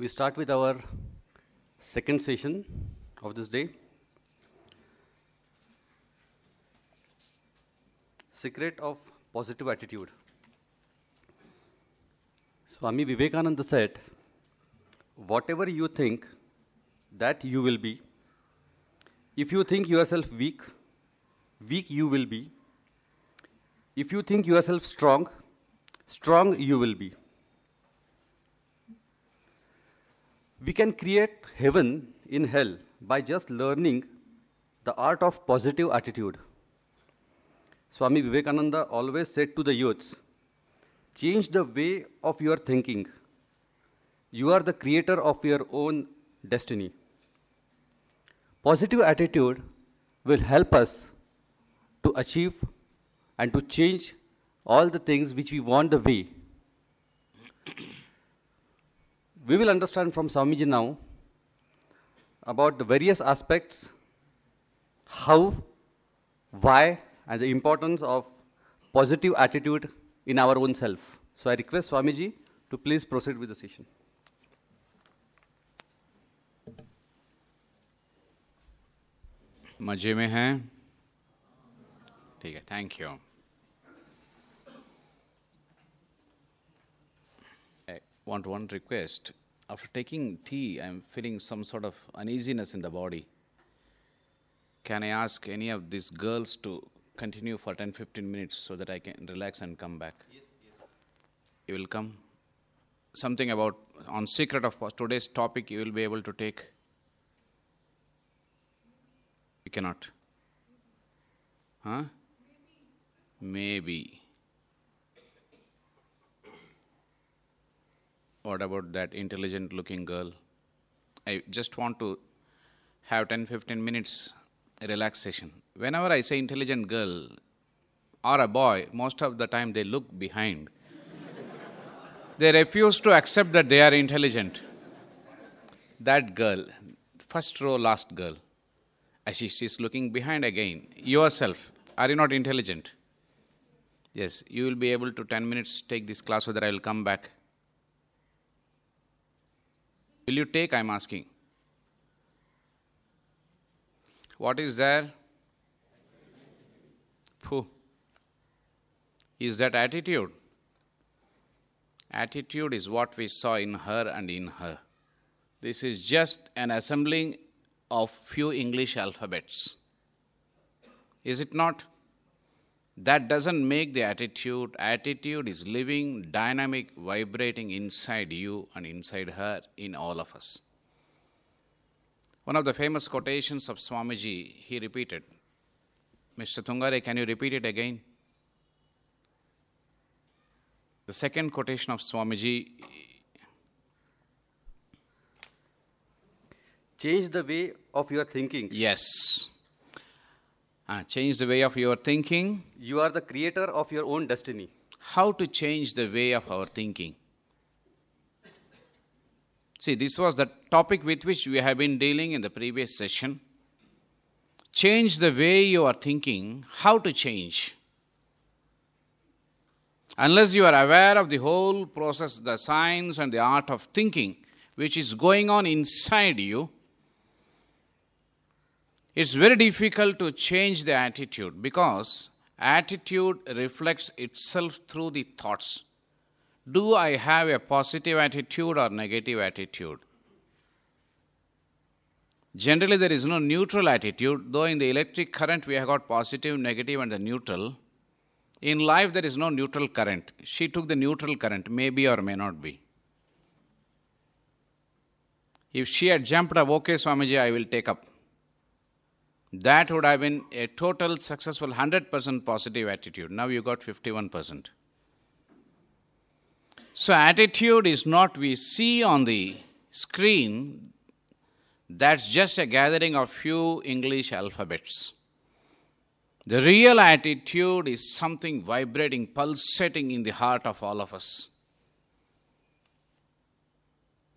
We start with our second session of this day. Secret of positive attitude. Swami Vivekananda said, Whatever you think, that you will be. If you think yourself weak, weak you will be. If you think yourself strong, strong you will be. We can create heaven in hell by just learning the art of positive attitude. Swami Vivekananda always said to the youths, change the way of your thinking. You are the creator of your own destiny. Positive attitude will help us to achieve and to change all the things which we want the way. we will understand from Swamiji now about the various aspects, how, why, and the importance of positive attitude in our own self. So I request Swamiji to please proceed with the session. मजे में हैं ठीक है thank you I want one request. After taking tea, I'm feeling some sort of uneasiness in the body. Can I ask any of these girls to continue for 10 15 minutes so that I can relax and come back? Yes, yes. You will come? Something about on secret of today's topic you will be able to take? You cannot. Huh? Maybe. What about that intelligent looking girl? I just want to have 10 15 minutes relaxation. Whenever I say intelligent girl or a boy, most of the time they look behind. they refuse to accept that they are intelligent. That girl, first row, last girl, as she is looking behind again, yourself, are you not intelligent? Yes, you will be able to 10 minutes take this class that I will come back. Will you take? I'm asking. What is there? Pooh. Is that attitude? Attitude is what we saw in her and in her. This is just an assembling of few English alphabets. Is it not? That doesn't make the attitude. Attitude is living, dynamic, vibrating inside you and inside her, in all of us. One of the famous quotations of Swamiji, he repeated. Mr. Tungare, can you repeat it again? The second quotation of Swamiji Change the way of your thinking. Yes. Uh, change the way of your thinking. You are the creator of your own destiny. How to change the way of our thinking? See, this was the topic with which we have been dealing in the previous session. Change the way you are thinking. How to change? Unless you are aware of the whole process, the science and the art of thinking, which is going on inside you, it's very difficult to change the attitude because attitude reflects itself through the thoughts. Do I have a positive attitude or negative attitude? Generally, there is no neutral attitude, though in the electric current we have got positive, negative, and the neutral. In life, there is no neutral current. She took the neutral current, maybe or may not be. If she had jumped up, okay, Swamiji, I will take up that would have been a total successful 100% positive attitude. Now you got 51%. So, attitude is not we see on the screen, that's just a gathering of few English alphabets. The real attitude is something vibrating, pulsating in the heart of all of us.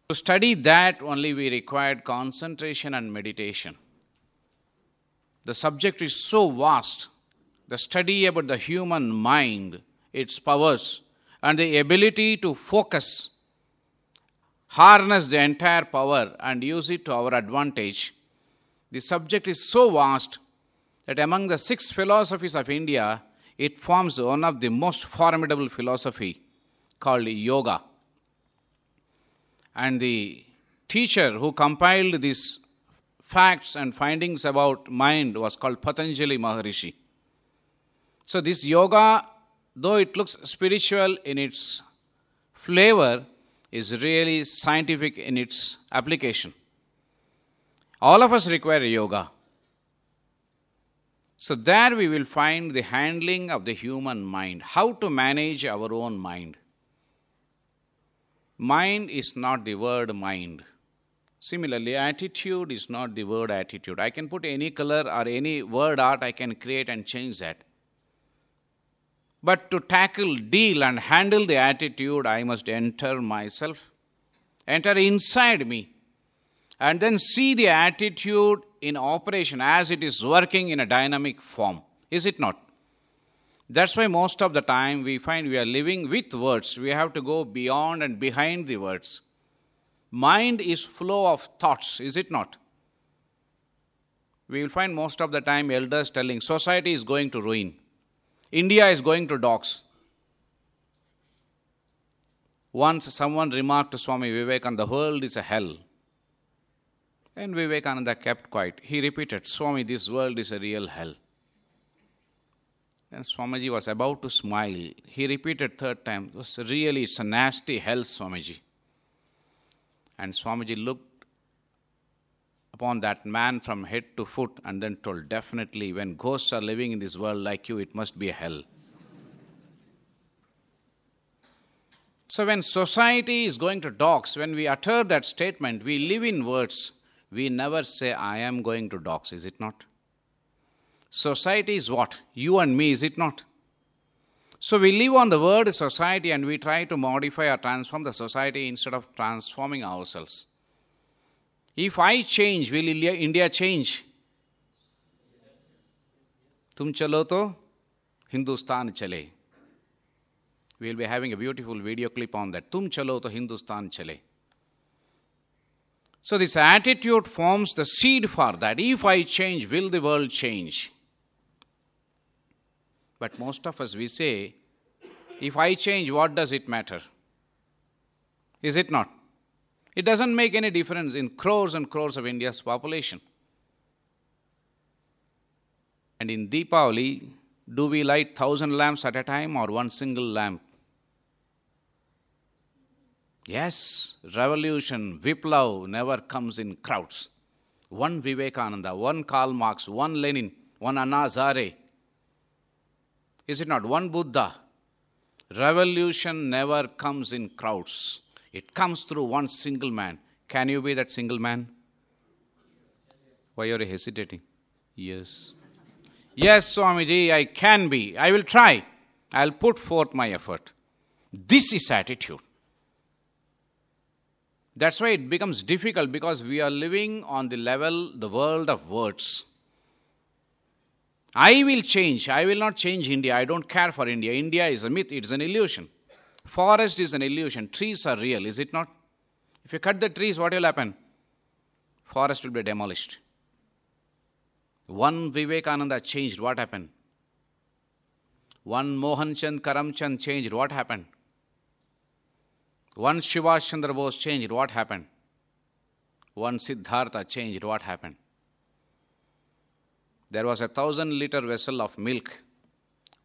To study that, only we required concentration and meditation. The subject is so vast. The study about the human mind, its powers, and the ability to focus. harness the entire power and use it to our advantage. The subject is so vast that among the six philosophies of India, it forms one of the most formidable philosophy called yoga. And the teacher who compiled these facts and findings about mind was called Patanjali Maharishi. So, this yoga, though it looks spiritual in its flavor, is really scientific in its application. All of us require yoga. So, there we will find the handling of the human mind, how to manage our own mind. Mind is not the word mind. Similarly, attitude is not the word attitude. I can put any color or any word art I can create and change that. But to tackle, deal, and handle the attitude, I must enter myself, enter inside me, and then see the attitude in operation as it is working in a dynamic form. Is it not? That's why most of the time we find we are living with words. We have to go beyond and behind the words. Mind is flow of thoughts, is it not? We will find most of the time elders telling society is going to ruin. India is going to docks. Once someone remarked to Swami Vivekananda, the world is a hell. And Vivekananda kept quiet. He repeated, Swami, this world is a real hell. And Swamiji was about to smile. He repeated third time, it was really, it's a nasty hell, Swamiji. And Swamiji looked upon that man from head to foot and then told, Definitely, when ghosts are living in this world like you, it must be hell. So, when society is going to docks, when we utter that statement, we live in words. We never say, I am going to docks, is it not? Society is what? You and me, is it not? So we live on the word society and we try to modify or transform the society instead of transforming ourselves. If I change, will India change? Tum chalo to Hindustan chale. We will be having a beautiful video clip on that. Tum chalo to Hindustan chale. So this attitude forms the seed for that. If I change, will the world change? But most of us, we say, if I change, what does it matter? Is it not? It doesn't make any difference in crores and crores of India's population. And in Deepavali, do we light thousand lamps at a time or one single lamp? Yes, revolution, Viplav never comes in crowds. One Vivekananda, one Karl Marx, one Lenin, one Anna Hazare, is it not? One Buddha. Revolution never comes in crowds, it comes through one single man. Can you be that single man? Why are you hesitating? Yes. Yes, Swamiji, I can be. I will try. I'll put forth my effort. This is attitude. That's why it becomes difficult because we are living on the level, the world of words. I will change. I will not change India. I don't care for India. India is a myth, it's an illusion. Forest is an illusion. Trees are real, is it not? If you cut the trees, what will happen? Forest will be demolished. One Vivekananda changed, what happened? One Mohan Chand Karamchand changed, what happened? One Subhash Chandra Bose changed, what happened? One Siddhartha changed, what happened? There was a thousand liter vessel of milk.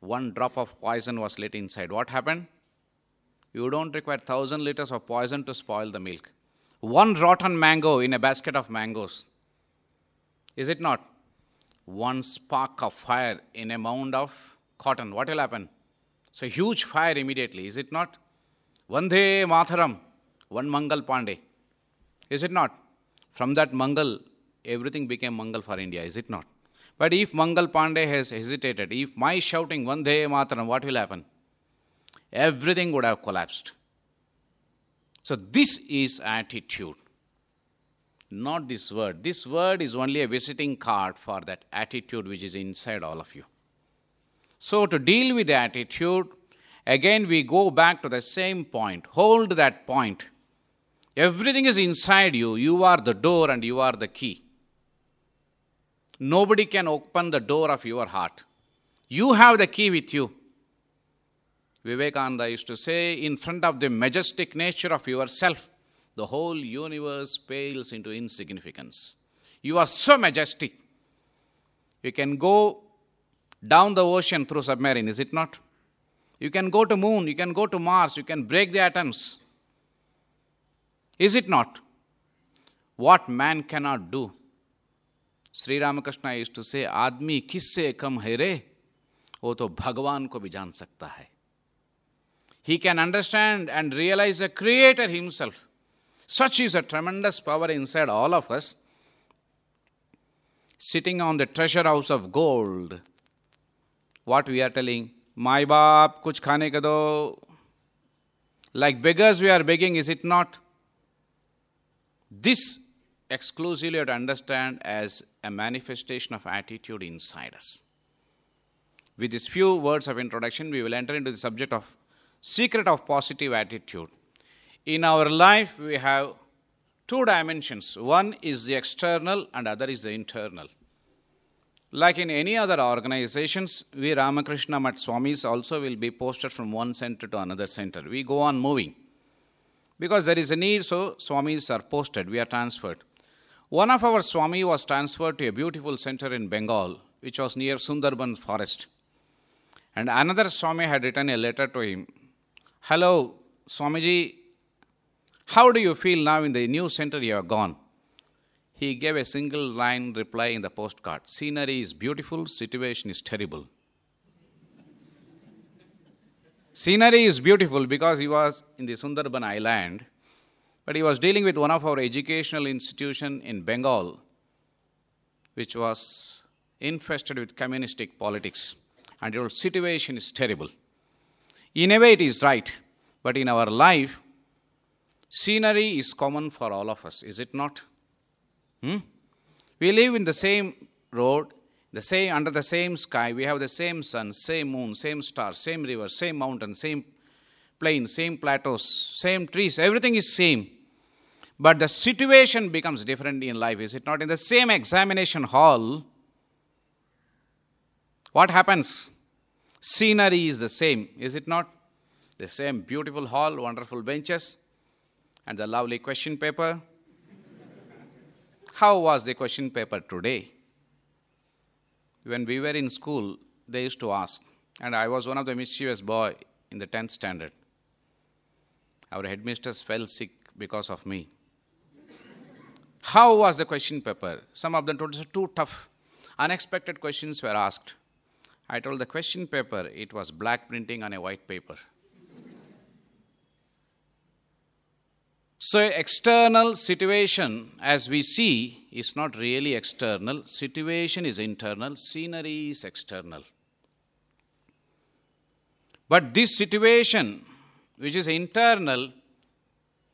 One drop of poison was let inside. What happened? You don't require thousand liters of poison to spoil the milk. One rotten mango in a basket of mangoes. Is it not? One spark of fire in a mound of cotton. What will happen? So huge fire immediately. Is it not? Vande Mataram, One Mangal Pandey. Is it not? From that Mangal, everything became Mangal for India. Is it not? But if Mangal Pandey has hesitated, if my shouting Vande Mataram, what will happen? Everything would have collapsed. So this is attitude. Not this word. This word is only a visiting card for that attitude which is inside all of you. So to deal with the attitude, again we go back to the same point. Hold that point. Everything is inside you. You are the door and you are the key. Nobody can open the door of your heart. You have the key with you. Vivekananda used to say, in front of the majestic nature of yourself, the whole universe pales into insignificance. You are so majestic. You can go down the ocean through submarine, is it not? You can go to moon, you can go to Mars, you can break the atoms. Is it not? What man cannot do. Shri Ramakrishna इष्ट से, आदमी किससे कम है रे? वो तो भगवान को भी जान सकता है। He can understand and realise a creator himself such is a tremendous power inside all of us sitting on the treasure house of gold what we are telling my बाप कुछ खाने के दो like beggars we are begging is it not this exclusively understand as a manifestation of attitude inside us. With these few words of introduction, we will enter into the subject of secret of positive attitude. In our life, we have two dimensions. One is the external and other is the internal. Like in any other organizations, we Ramakrishna Mat Swamis also will be posted from one center to another center. We go on moving. Because there is a need, so Swamis are posted, we are transferred. One of our Swami was transferred to a beautiful center in Bengal, which was near Sundarban forest. And another Swami had written a letter to him Hello, Swamiji, how do you feel now in the new center you have gone? He gave a single line reply in the postcard Scenery is beautiful, situation is terrible. Scenery is beautiful because he was in the Sundarban island, but he was dealing with one of our educational institution in Bengal, which was infested with communistic politics, and your situation is terrible. In a way, it is right, but in our life, scenery is common for all of us, is it not? Hmm? We live in the same road, the same under the same sky. We have the same sun, same moon, same stars, same river, same mountain, same plain, same plateaus, same trees. Everything is same. But the situation becomes different in life, is it not? In the same examination hall, what happens? Scenery is the same, is it not? The same beautiful hall, wonderful benches, and the lovely question paper. How was the question paper today? When we were in school, they used to ask, and I was one of the mischievous boy in the 10th standard. Our headmistress fell sick because of me. How was the question paper? Some of them told us too tough. Unexpected questions were asked. I told the question paper it was black printing on a white paper. So, external situation, as we see, is not really external. Situation is internal, scenery is external. But this situation, which is internal,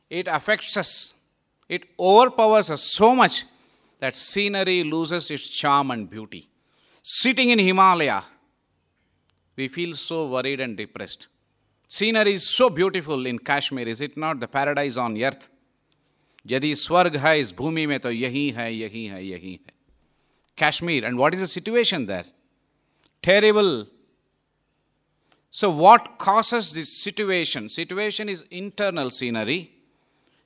it affects us. It overpowers us so much that scenery loses its charm and beauty. Sitting in Himalaya, we feel so worried and depressed. Scenery is so beautiful in Kashmir, is it not? The paradise on earth. यदि स्वर्ग है इस भूमि में तो यही है यही है यही है Kashmir. And what is the situation there? Terrible. So, what causes this situation? Situation is internal scenery.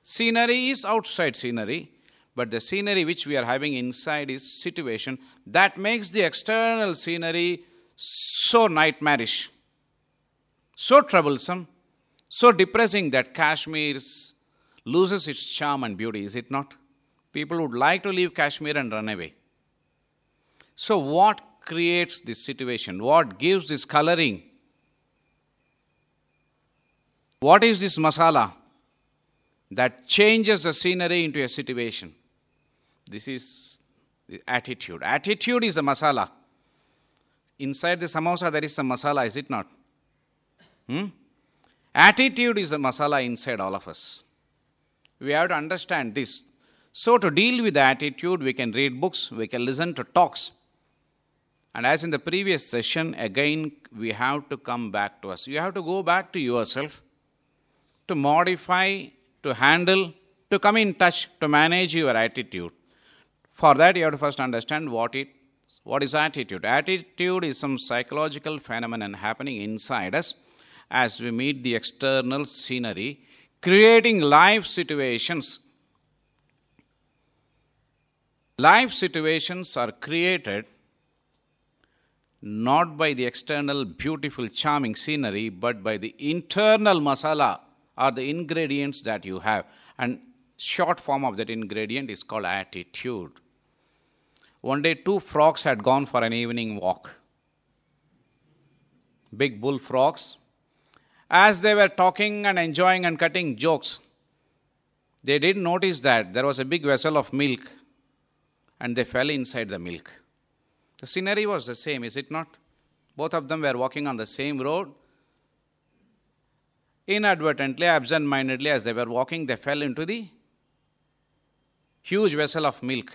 Scenery is outside scenery, but the scenery which we are having inside is situation that makes the external scenery so nightmarish so troublesome, so depressing that Kashmir loses its charm and beauty, is it not? People would like to leave Kashmir and run away. So, what creates this situation? What gives this coloring? What is this masala that changes the scenery into a situation? This is the attitude. Attitude is the masala. Inside the samosa, there is some masala, is it not? Hmm? Attitude is the masala inside all of us. We have to understand this. So, to deal with the attitude, we can read books, we can listen to talks. And as in the previous session, again, we have to come back to us. You have to go back to yourself to modify, to handle to come in touch, to manage your attitude. For that, you have to first understand what it what is attitude. Attitude is some psychological phenomenon happening inside us as we meet the external scenery, creating life situations. Life situations are created not by the external beautiful, charming scenery, but by the internal masala or the ingredients that you have. And short form of that ingredient is called attitude. One day, two frogs had gone for an evening walk. Big bull frogs. As they were talking and enjoying and cutting jokes, they didn't notice that there was a big vessel of milk and they fell inside the milk. The scenery was the same, is it not? Both of them were walking on the same road. Inadvertently, absent mindedly, as they were walking, they fell into the huge vessel of milk.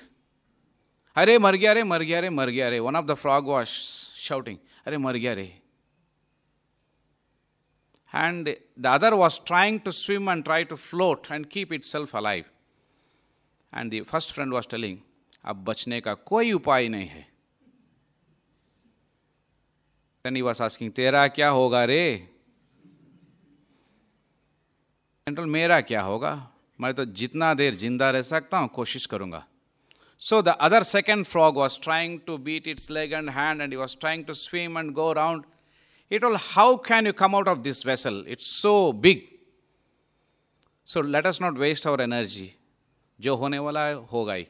Are mar gaya re, mar gaya re, mar gaya re. One of the frog was shouting, Are mar gaya re. And the other was trying to swim and try to float and keep itself alive. And the first friend was telling, अब बचने का कोई उपाय नहीं है Then he was asking, तेरा क्या होगा रे General मेरा क्या होगा? मैं तो जितना देर ज़िंदा रह सकता हूँ, कोशिश करूँगा। So the other second frog was trying to beat its leg and hand and was trying to swim and go round it all how can you come out of this vessel it's so big so let's not waste our energy जो होने वाला है, होगा ही।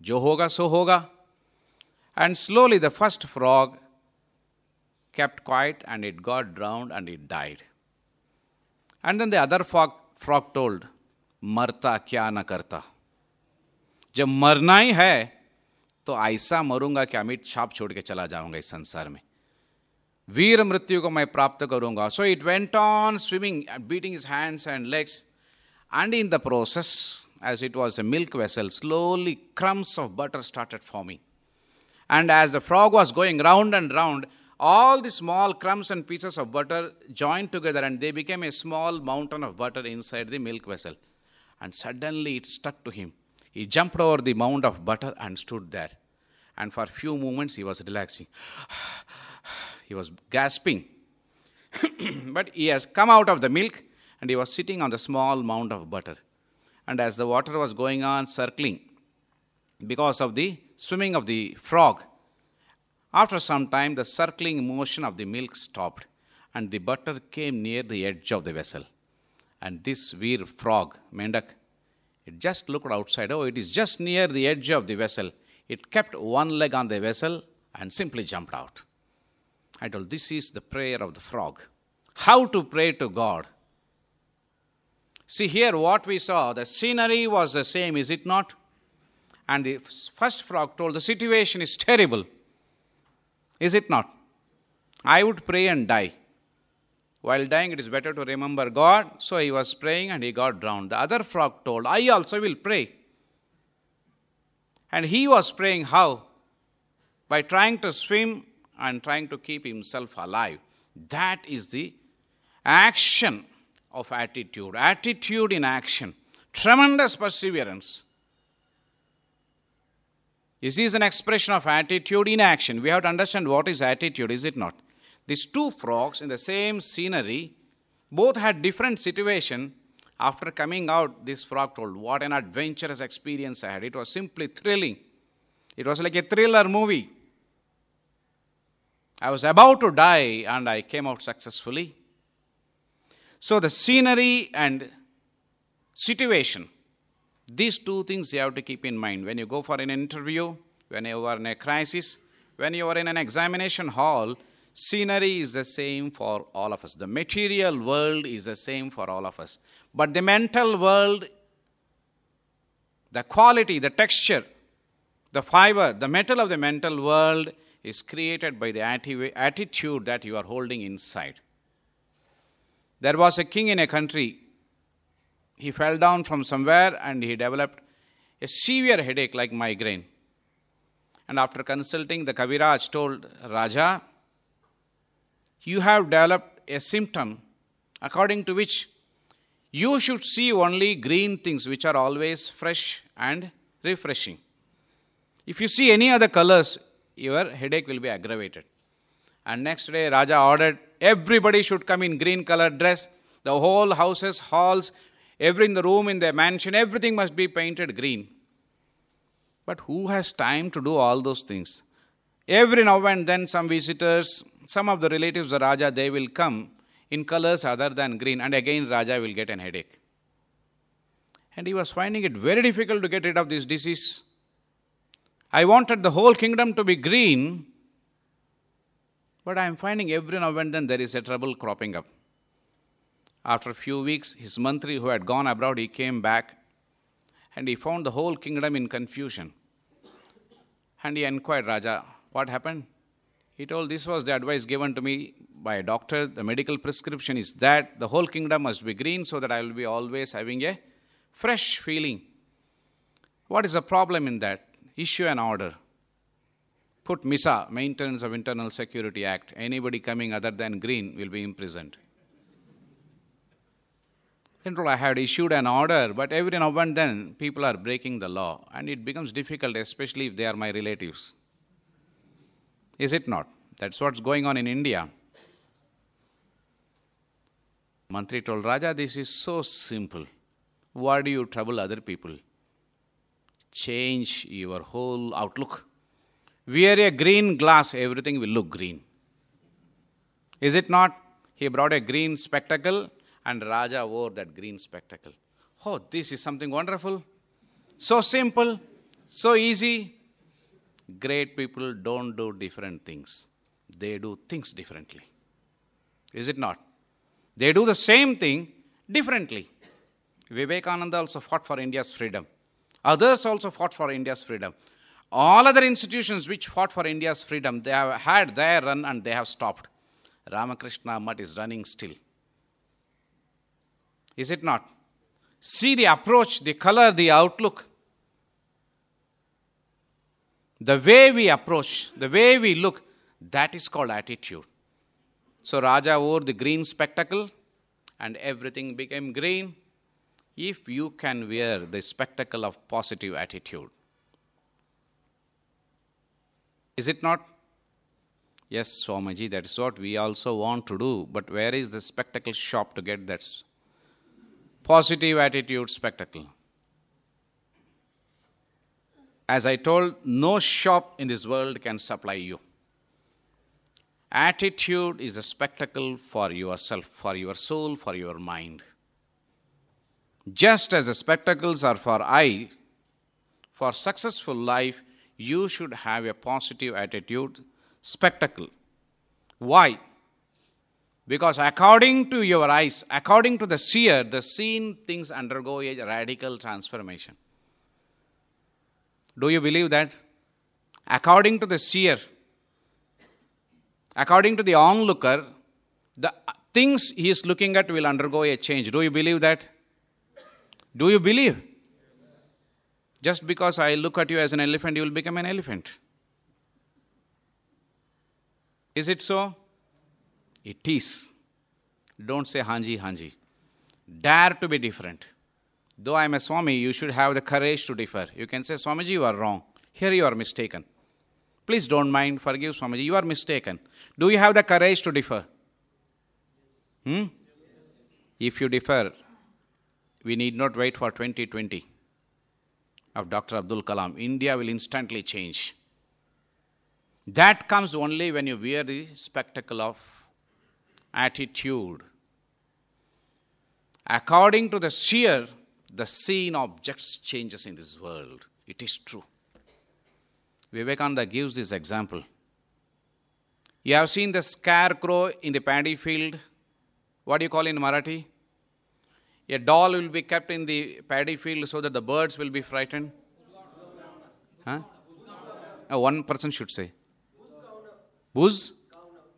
जो होगा, सो होगा। And slowly the first frog kept quiet and it got drowned and it died And then the other frog, frog told, मरता क्या न करता जब मरना ही है तो ऐसा मरूँगा कि अमित छाप छोड़ के चला जाऊँगा इस संसार में वीर मृत्यु को मैं प्राप्त करूँगा so it went on swimming beating his hands and legs and in the process as it was a milk vessel slowly crumbs of butter started forming and as the frog was going round and round all the small crumbs and pieces of butter joined together and they became a small mountain of butter inside the milk vessel and suddenly it stuck to him he jumped over the mound of butter and stood there. And for a few moments he was relaxing. he was gasping. but he has come out of the milk and he was sitting on the small mound of butter. And as the water was going on circling, because of the swimming of the frog, after some time the circling motion of the milk stopped and the butter came near the edge of the vessel. And this weir frog, Mendak, it just looked outside. Oh, it is just near the edge of the vessel. It kept one leg on the vessel and simply jumped out. I told, This is the prayer of the frog. How to pray to God. See here what we saw, the scenery was the same, is it not? And the first frog told, The situation is terrible. Is it not? I would pray and die. While dying, it is better to remember God. So he was praying and he got drowned. The other frog told, I also will pray. And he was praying how? By trying to swim and trying to keep himself alive. That is the action of attitude. Attitude in action. Tremendous perseverance. This is an expression of attitude in action. We have to understand what is attitude, is it not? These two frogs in the same scenery both had different situation. After coming out, this frog told, What an adventurous experience I had. It was simply thrilling. It was like a thriller movie. I was about to die and I came out successfully. So, the scenery and situation, these two things you have to keep in mind. When you go for an interview, when you are in a crisis, when you are in an examination hall, Scenery is the same for all of us. The material world is the same for all of us. But the mental world, the quality, the texture, the fiber, the metal of the mental world is created by the attitude that you are holding inside. There was a king in a country. He fell down from somewhere and he developed a severe headache like migraine. And after consulting, the Kaviraj told Raja, you have developed a symptom according to which You should see only green things which are always fresh and refreshing. If you see any other colors, your headache will be aggravated. And next day, Raja ordered everybody should come in green colored dress. The whole houses, halls, every in the room in the mansion, everything must be painted green. But who has time to do all those things? Every now and then, some visitors, some of the relatives of Raja, they will come in colors other than green, and again, Raja will get an headache. And he was finding it very difficult to get rid of this disease. I wanted the whole kingdom to be green, but I am finding every now and then there is a trouble cropping up. After a few weeks, his mantri who had gone abroad, he came back and he found the whole kingdom in confusion. And he inquired Raja, what happened? He told, This was the advice given to me by a doctor. The medical prescription is that the whole kingdom must be green so that I will be always having a fresh feeling. What is the problem in that? Issue an order. Put MISA, Maintenance of Internal Security Act. Anybody coming other than green will be imprisoned. Control, I had issued an order, but every now and then people are breaking the law, and it becomes difficult, especially if they are my relatives. Is it not? That's what's going on in India. Mantri told Raja, This is so simple. Why do you trouble other people? Change your whole outlook. Wear a green glass, everything will look green. Is it not? He brought a green spectacle and Raja wore that green spectacle. Oh, this is something wonderful. So simple, so easy. Great people don't do different things, they do things differently. Is it not? They do the same thing differently. Vivekananda also fought for India's freedom. Others also fought for India's freedom. All other institutions which fought for India's freedom, they have had their run and they have stopped. Ramakrishna Mutt is running still. Is it not? See the approach, the color, the outlook. The way we approach, the way we look, that is called attitude. So Raja wore the green spectacle and everything became green. If you can wear the spectacle of positive attitude, is it not? Yes, Swamiji, that's what we also want to do. But where is the spectacle shop to get that positive attitude spectacle? As I told, no shop in this world can supply you. Attitude is a spectacle for yourself, for your soul, for your mind. Just as the spectacles are for eye, for successful life, you should have a positive attitude spectacle. Why? Because according to your eyes, according to the seer, the seen things undergo a radical transformation. Do you believe that? According to the seer, according to the onlooker, the things he is looking at will undergo a change. Do you believe that? Do you believe? Just because I look at you as an elephant, you will become an elephant. Is it so? It is. Don't say Hanji, Hanji. Dare to be different. Though I am a Swami, you should have the courage to differ. You can say, Swamiji, you are wrong. Here you are mistaken. Please don't mind, forgive Swamiji, you are mistaken. Do you have the courage to differ? Hmm? If you differ, we need not wait for 2020 of Dr. Abdul Kalam. India will instantly change. That comes only when you wear the spectacle of attitude. According to the seer, the seen objects changes in this world. It is true. Vivekananda gives this example. You have seen the scarecrow in the paddy field. What do you call in Marathi? A doll will be kept in the paddy field so that the birds will be frightened. Huh? Uh, one person should say. Buz?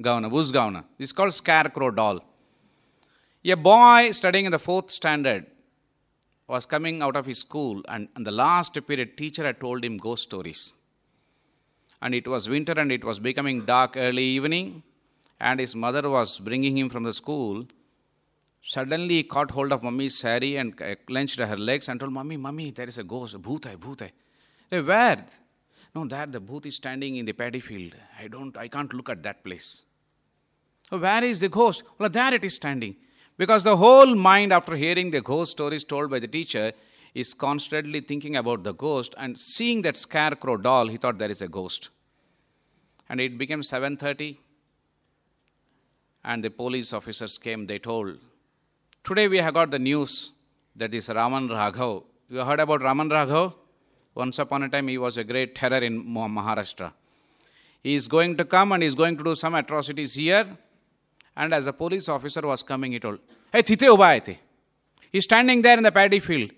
Buz Gauna. This is called scarecrow doll. A boy studying in the fourth standard was coming out of his school, and in the last period, teacher had told him ghost stories. And it was winter, and it was becoming dark early evening, and his mother was bringing him from the school. Suddenly he caught hold of mummy's sari and uh, clenched her legs and told, Mummy, Mummy, there is a ghost, hai. Hey, where? No, there the booth is standing in the paddy field. I don't, I can't look at that place. Where is the ghost? Well, there it is standing. Because the whole mind, after hearing the ghost stories told by the teacher, is constantly thinking about the ghost and seeing that scarecrow doll, he thought there is a ghost. And it became 7:30, and the police officers came. They told, "Today we have got the news that is Raman Raghav. You heard about Raman Raghav? Once upon a time, he was a great terror in Maharashtra. He is going to come and he is going to do some atrocities here. And as a police officer was coming, he told, Hey, Thite Ubayate. He's standing there in the paddy field.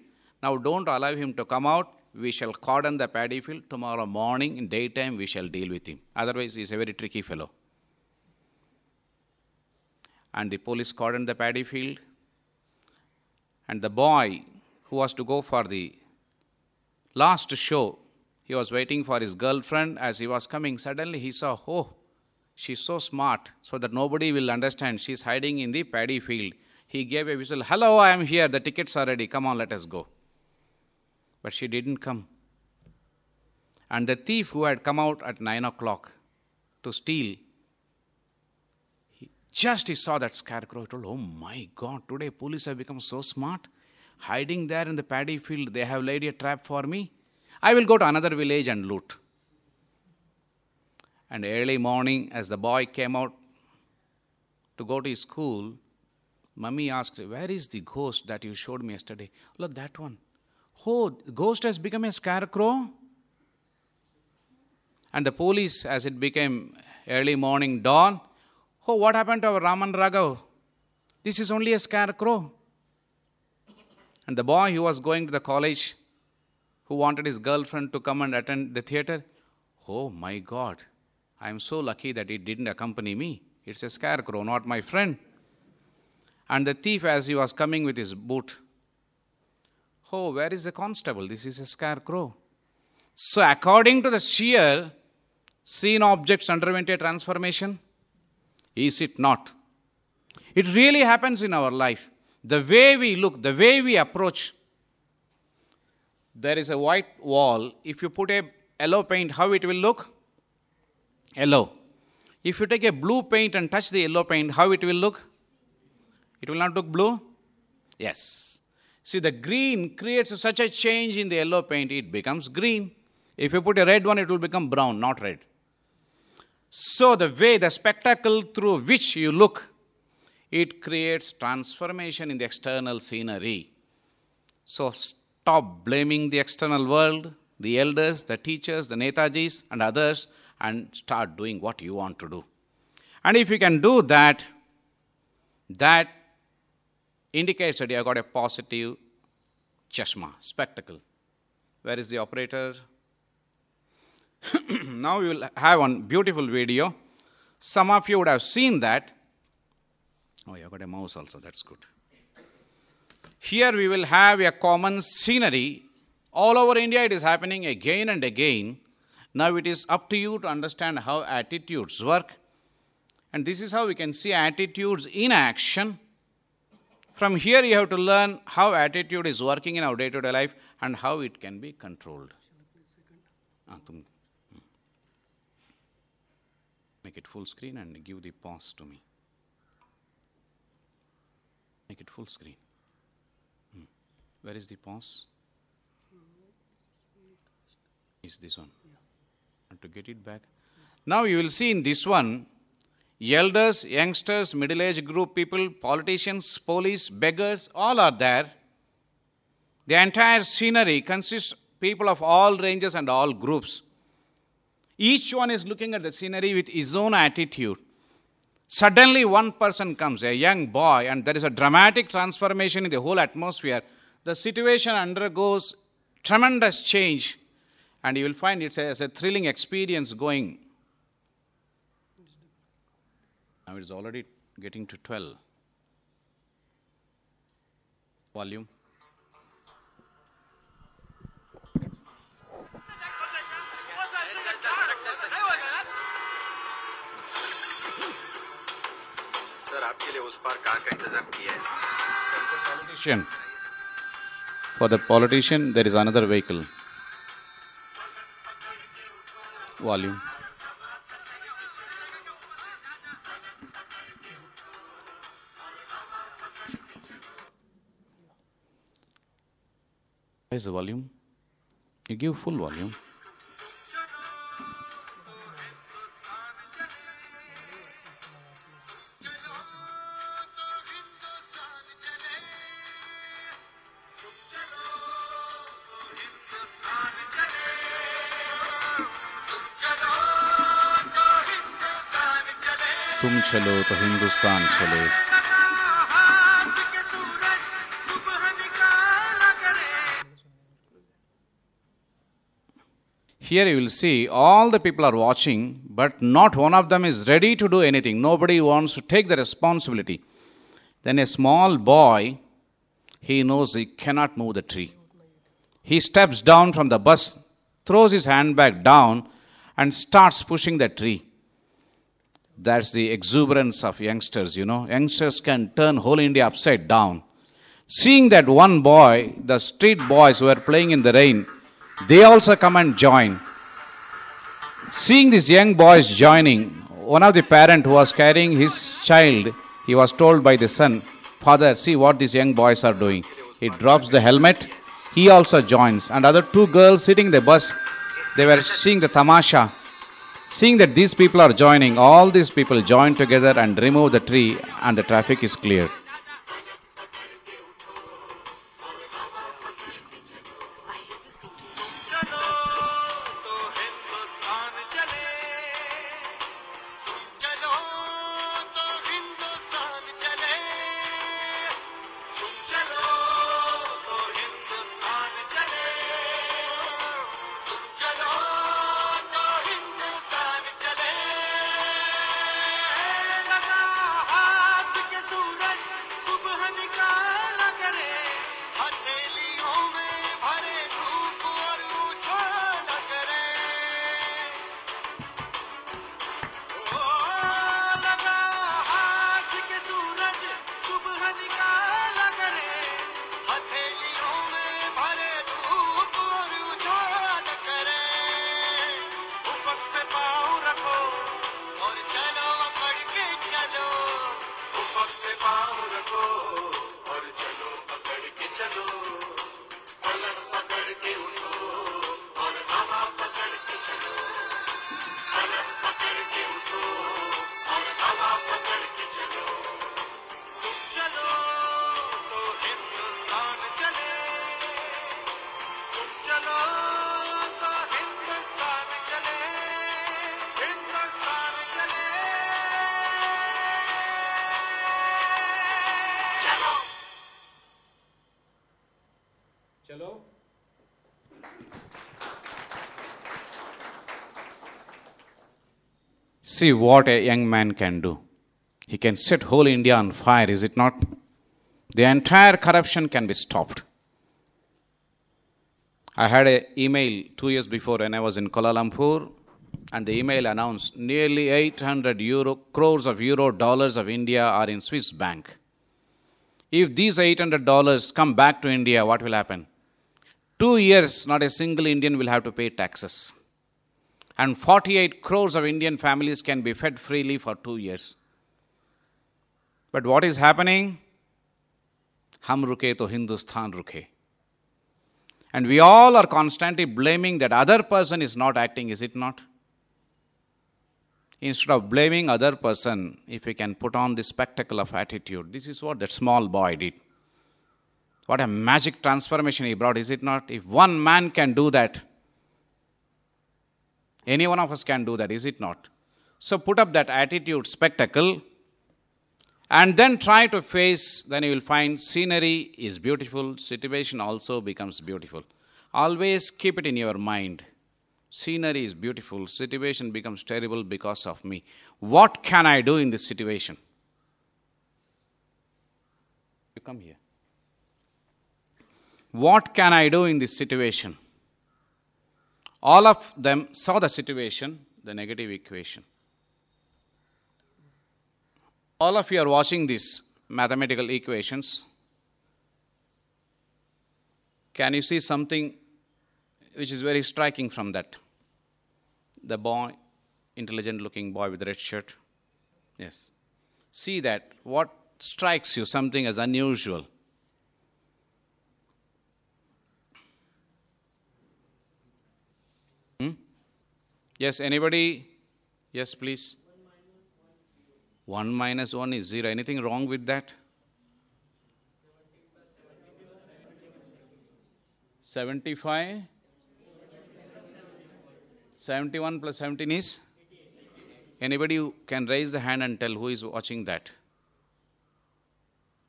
Now don't allow him to come out. We shall cordon the paddy field. Tomorrow morning, in daytime, we shall deal with him. Otherwise, he's a very tricky fellow. And the police cordoned the paddy field. And the boy who was to go for the last show, he was waiting for his girlfriend. As he was coming, suddenly he saw, oh, she's so smart, so that nobody will understand. She's hiding in the paddy field. He gave a whistle, Hello, I am here. The tickets are ready. Come on, let us go. But she didn't come. And the thief who had come out at nine o'clock to steal, he, just he saw that scarecrow, he told, Oh my God, today police have become so smart. Hiding there in the paddy field, they have laid a trap for me. I will go to another village and loot. And early morning, as the boy came out to go to his school, Mummy asked, Where is the ghost that you showed me yesterday? Look, that one. Oh, ghost has become a scarecrow. And the police, as it became early morning dawn, oh, what happened to our Raman Raghav? This is only a scarecrow. And the boy who was going to the college, who wanted his girlfriend to come and attend the theater, oh my God, I am so lucky that he didn't accompany me. It's a scarecrow, not my friend. And the thief, as he was coming with his boot, oh, where is the constable? This is a scarecrow. So, according to the seer, seen objects underwent a transformation? Is it not? It really happens in our life the way we look, the way we approach. There is a white wall. If you put a yellow paint, how it will look? Yellow. If you take a blue paint and touch the yellow paint, how it will look? It will not look blue? Yes. See, the green creates such a change in the yellow paint, it becomes green. If you put a red one, it will become brown, not red. So, the way, the spectacle through which you look it creates transformation in the external scenery. So stop blaming the external world, the elders, the teachers, the Netajis, and others, and start doing what you want to do. And if you can do that, that indicates that you have got a positive chashma, spectacle. Where is the operator? now we will have one beautiful video. Some of you would have seen that. Oh, you got a mouse also, that's good. Here we will have a common scenery. All over India it is happening again and again. Now it is up to you to understand how attitudes work. And this is how we can see attitudes in action. From here you have to learn how attitude is working in our day to day life and how it can be controlled. Ah, Make it full screen and give the pause to me. Make it full screen. Hmm. Where is the pause? Is this one? And to get it back. Now you will see in this one, elders, youngsters, middle-aged group people, politicians, police, beggars, all are there. The entire scenery consists people of all ranges and all groups. Each one is looking at the scenery with his own attitude. Suddenly, one person comes, a young boy, and there is a dramatic transformation in the whole atmosphere. The situation undergoes tremendous change, and you will find it's a, it's a thrilling experience going. Now it's already getting to 12. Volume. आपके लिए उस पार car का इंतजाम किया है Politician. For the politician, there is another vehicle. Volume. Where is the volume? You give full volume. तुम चलो तो हिंदुस्तान चलो Here you will see all the people are watching, but not one of them is ready to do anything. Nobody wants to take the responsibility. Then a small boy, he knows he cannot move the tree. He steps down from the bus, throws his handbag down, and starts pushing the tree. That's the exuberance of youngsters, you know. Youngsters can turn whole India upside down. Seeing that one boy, the street boys who are playing in the rain, they also come and join. Seeing these young boys joining, one of the parent who was carrying his child, he was told by the son, Father, see what these young boys are doing. He drops the helmet, he also joins. And other two girls sitting in the bus, they were seeing the tamasha. Seeing that these people are joining, all these people join together and remove the tree, and the traffic is cleared. See what a young man can do. He can set whole India on fire, is it not? The entire corruption can be stopped. I had an email two years before when I was in Kuala Lumpur, and the email announced nearly 800 euro, crores of euro dollars of India are in Swiss bank. If these 800 dollars come back to India, what will happen? Two years, not a single Indian will have to pay taxes. And 48 crores of Indian families can be fed freely for two years. But what is happening? Hum ruke to Hindustan ruke. And we all are constantly blaming that other person is not acting, is it not? Instead of blaming other person, if we can put on the spectacle of attitude, this is what that small boy did. What a magic transformation he brought, is it not? If one man can do that, any one of us can do that, is it not? So put up that attitude, spectacle, and then try to face, then you will find scenery is beautiful, situation also becomes beautiful. Always keep it in your mind. Scenery is beautiful, situation becomes terrible because of me. What can I do in this situation? You come here. What can I do in this situation? All of them saw the situation, the negative equation. All of you are watching these mathematical equations. Can you see something which is very striking from that? The boy, intelligent looking boy with the red shirt. Yes. See that. What strikes you? Something as unusual. Yes, anybody? Yes, please. 1 minus 1 is 0. Anything wrong with that? 75? 71 plus 17 is? Anybody who can raise the hand and tell who is watching that?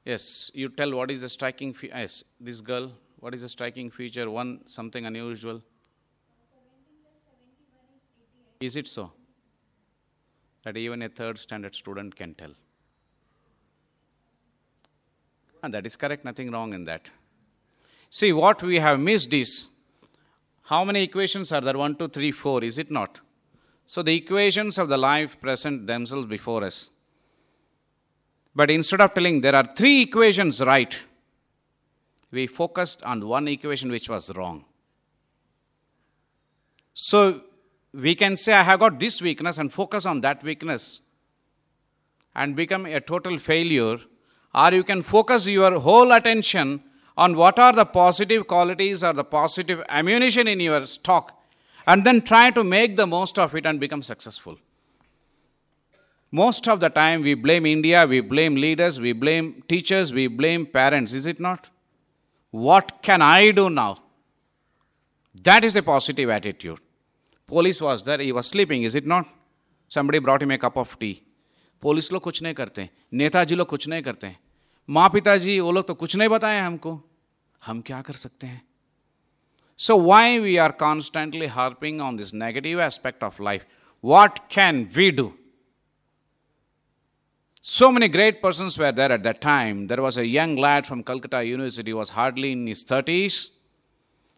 Yes, you tell what is the striking fe- yes, this girl, what is the striking feature? One something unusual. Is it so? That even a third standard student can tell. And that is correct, nothing wrong in that. See, what we have missed is how many equations are there? One, two, three, four, is it not? So the equations of the life present themselves before us. But instead of telling there are three equations right, we focused on one equation which was wrong. So we can say, I have got this weakness and focus on that weakness and become a total failure, or you can focus your whole attention on what are the positive qualities or the positive ammunition in your stock and then try to make the most of it and become successful. Most of the time, we blame India, we blame leaders, we blame teachers, we blame parents, is it not? What can I do now? That is a positive attitude. Police was there, he was sleeping, is it not? Somebody brought him a cup of tea. Police लोग कुछ नहीं करते नेताजी लोग कुछ नहीं करते माँ पिताजी वो लोग तो कुछ नहीं बताए हमको हम क्या कर सकते हैं So, why we are constantly harping on this negative aspect of life? What can we do? So many great persons were there at that time. There was a young lad from Calcutta University, was hardly in his 30s.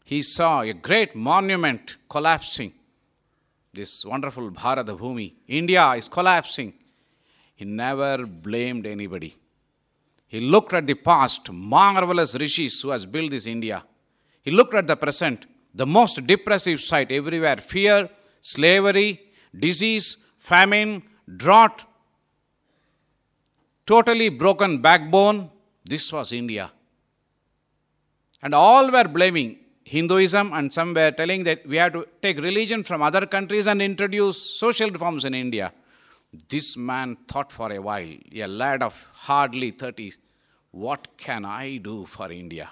He saw a great monument collapsing. This wonderful Bharat Bhumi. India is collapsing. He never blamed anybody. He looked at the past, marvelous rishis who has built this India. He looked at the present, the most depressive sight everywhere fear, slavery, disease, famine, drought, totally broken backbone. This was India. And all were blaming Hinduism, and some were telling that we have to take religion from other countries and introduce social reforms in India. This man thought for a while, a lad of hardly 30, what can I do for India?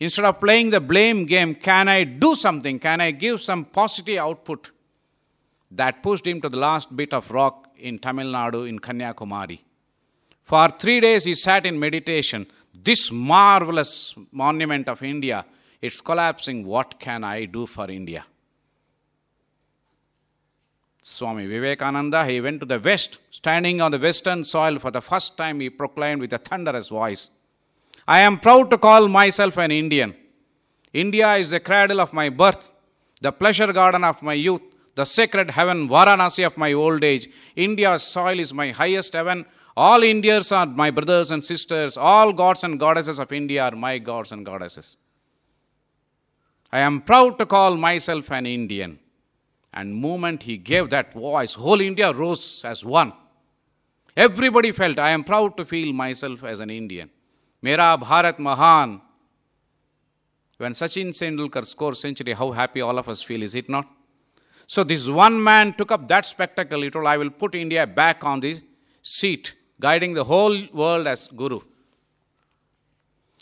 Instead of playing the blame game, can I do something? Can I give some positive output? That pushed him to the last bit of rock in Tamil Nadu in Kanyakumari. For three days he sat in meditation. This marvelous monument of India, it's collapsing. What can I do for India? Swami Vivekananda, he went to the west, standing on the western soil for the first time, he proclaimed with a thunderous voice I am proud to call myself an Indian. India is the cradle of my birth, the pleasure garden of my youth, the sacred heaven, Varanasi of my old age. India's soil is my highest heaven. All Indians are my brothers and sisters. All gods and goddesses of India are my gods and goddesses. I am proud to call myself an Indian. And moment he gave that voice, whole India rose as one. Everybody felt, I am proud to feel myself as an Indian. Mera Bharat Mahan. When Sachin Tendulkar scores century, how happy all of us feel, is it not? So this one man took up that spectacle. He told, I will put India back on the seat, guiding the whole world as Guru.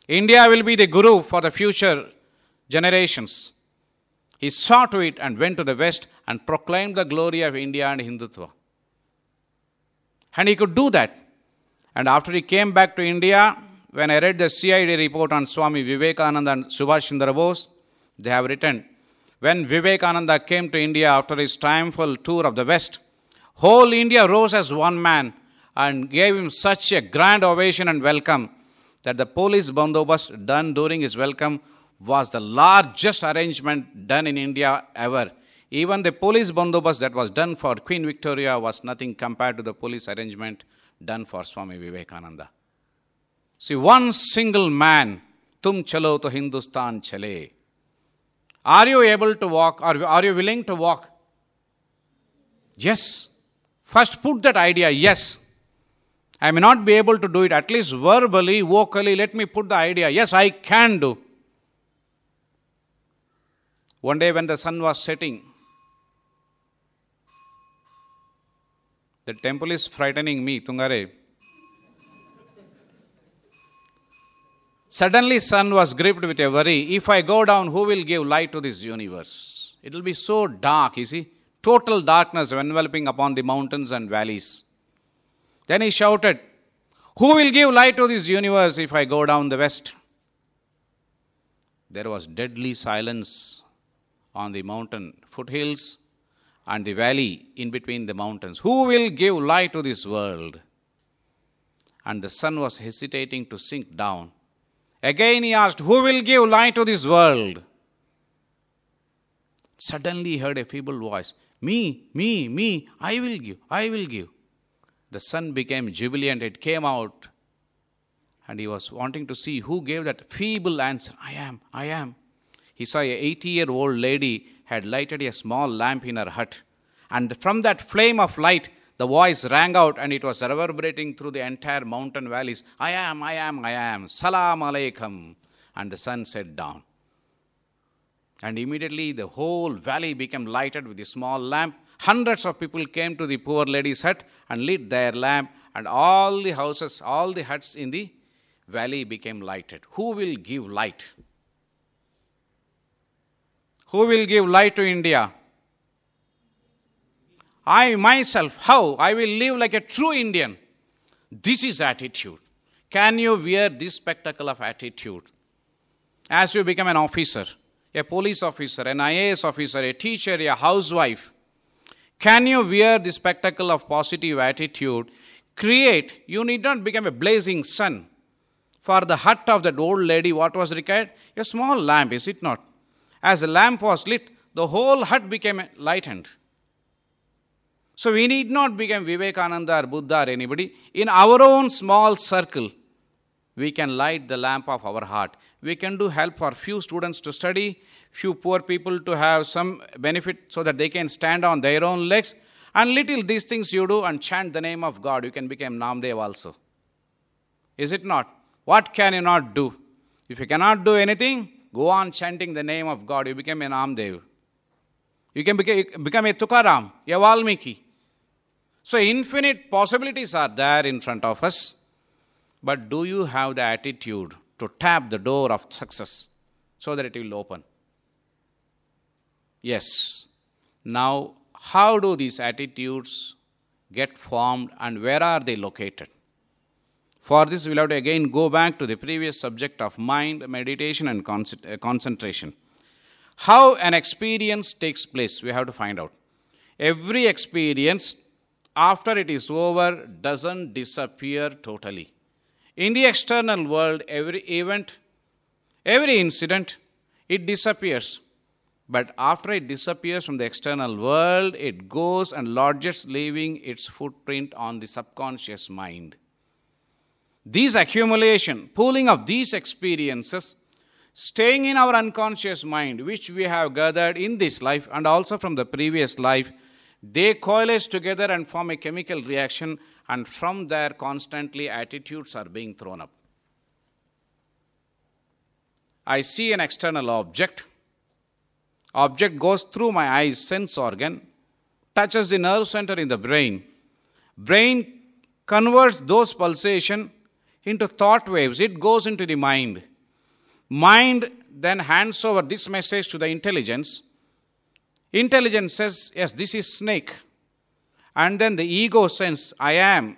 India will be the Guru for the future generations. He saw to it and went to the West and proclaimed the glory of India and Hindutva. And he could do that. And after he came back to India, when I read the CID report on Swami Vivekananda and Subhash Chandra Bose, they have written, when Vivekananda came to India after his triumphal tour of the West, whole India rose as one man and gave him such a grand ovation and welcome that the police bandobast done during his welcome was the largest arrangement done in India ever. Even the police bandobast that was done for Queen Victoria was nothing compared to the police arrangement done for Swami Vivekananda. See, one single man Tum chalo to Hindustan chale. Are you able to walk? Or are you willing to walk? Yes. First, put that idea, yes. I may not be able to do it, at least verbally, vocally, let me put the idea, yes, I can do. One day when the sun was setting, the temple is frightening me, Tungare. Suddenly, sun was gripped with a worry. If I go down, who will give light to this universe? It will be so dark, you see. Total darkness enveloping upon the mountains and valleys. Then he shouted, Who will give light to this universe if I go down the west? There was deadly silence on the mountain foothills and the valley in between the mountains. Who will give light to this world? And the sun was hesitating to sink down. Again he asked, Who will give light to this world? Suddenly he heard a feeble voice Me, me, me, I will give, I will give. The sun became jubilant, it came out, and he was wanting to see who gave that feeble answer I am, I am. He saw a 80 year old lady had lighted a small lamp in her hut, and from that flame of light, the voice rang out and it was reverberating through the entire mountain valleys I am, I am, I am, Salam Alaikum. And the sun set down. And immediately the whole valley became lighted with a small lamp. Hundreds of people came to the poor lady's hut and lit their lamp, and all the houses, all the huts in the valley became lighted. Who will give light? Who will give light to India? I myself, how? I will live like a true Indian. This is attitude. Can you wear this spectacle of attitude? As you become an officer, a police officer, an IAS officer, a teacher, a housewife, can you wear the spectacle of positive attitude? Create, you need not become a blazing sun. For the hut of that old lady, what was required? A small lamp, is it not? As the lamp was lit, the whole hut became lightened. So we need not become Vivekananda or Buddha or anybody. In our own small circle, we can light the lamp of our heart. We can do help for few students to study, few poor people to have some benefit so that they can stand on their own legs. And little these things you do and chant the name of God, you can become Namdev also. Is it not? What can you not do? If you cannot do anything, go on chanting the name of God. You become a Namdev. You can become a Tukaram, a Valmiki. So, infinite possibilities are there in front of us. But do you have the attitude to tap the door of success so that it will open? Yes. Now, how do these attitudes get formed and where are they located? For this, we'll have to again go back to the previous subject of mind, meditation, and uh, concentration. How an experience takes place, we have to find out. Every experience, after it is over, doesn't disappear totally. In the external world, every event, every incident, it disappears. But after it disappears from the external world, it goes and lodges, leaving its footprint on the subconscious mind. These accumulation, pooling of these experiences, staying in our unconscious mind, which we have gathered in this life and also from the previous life, they coalesce together and form a chemical reaction and from there constantly attitudes are being thrown up. I see an external object. Object goes through my eyes sense organ, touches the nerve center in the brain. Brain converts those pulsation into thought waves. It goes into the mind. Mind then hands over this message to the intelligence. Intelligence says, Yes, this is snake and then the ego sense, I am.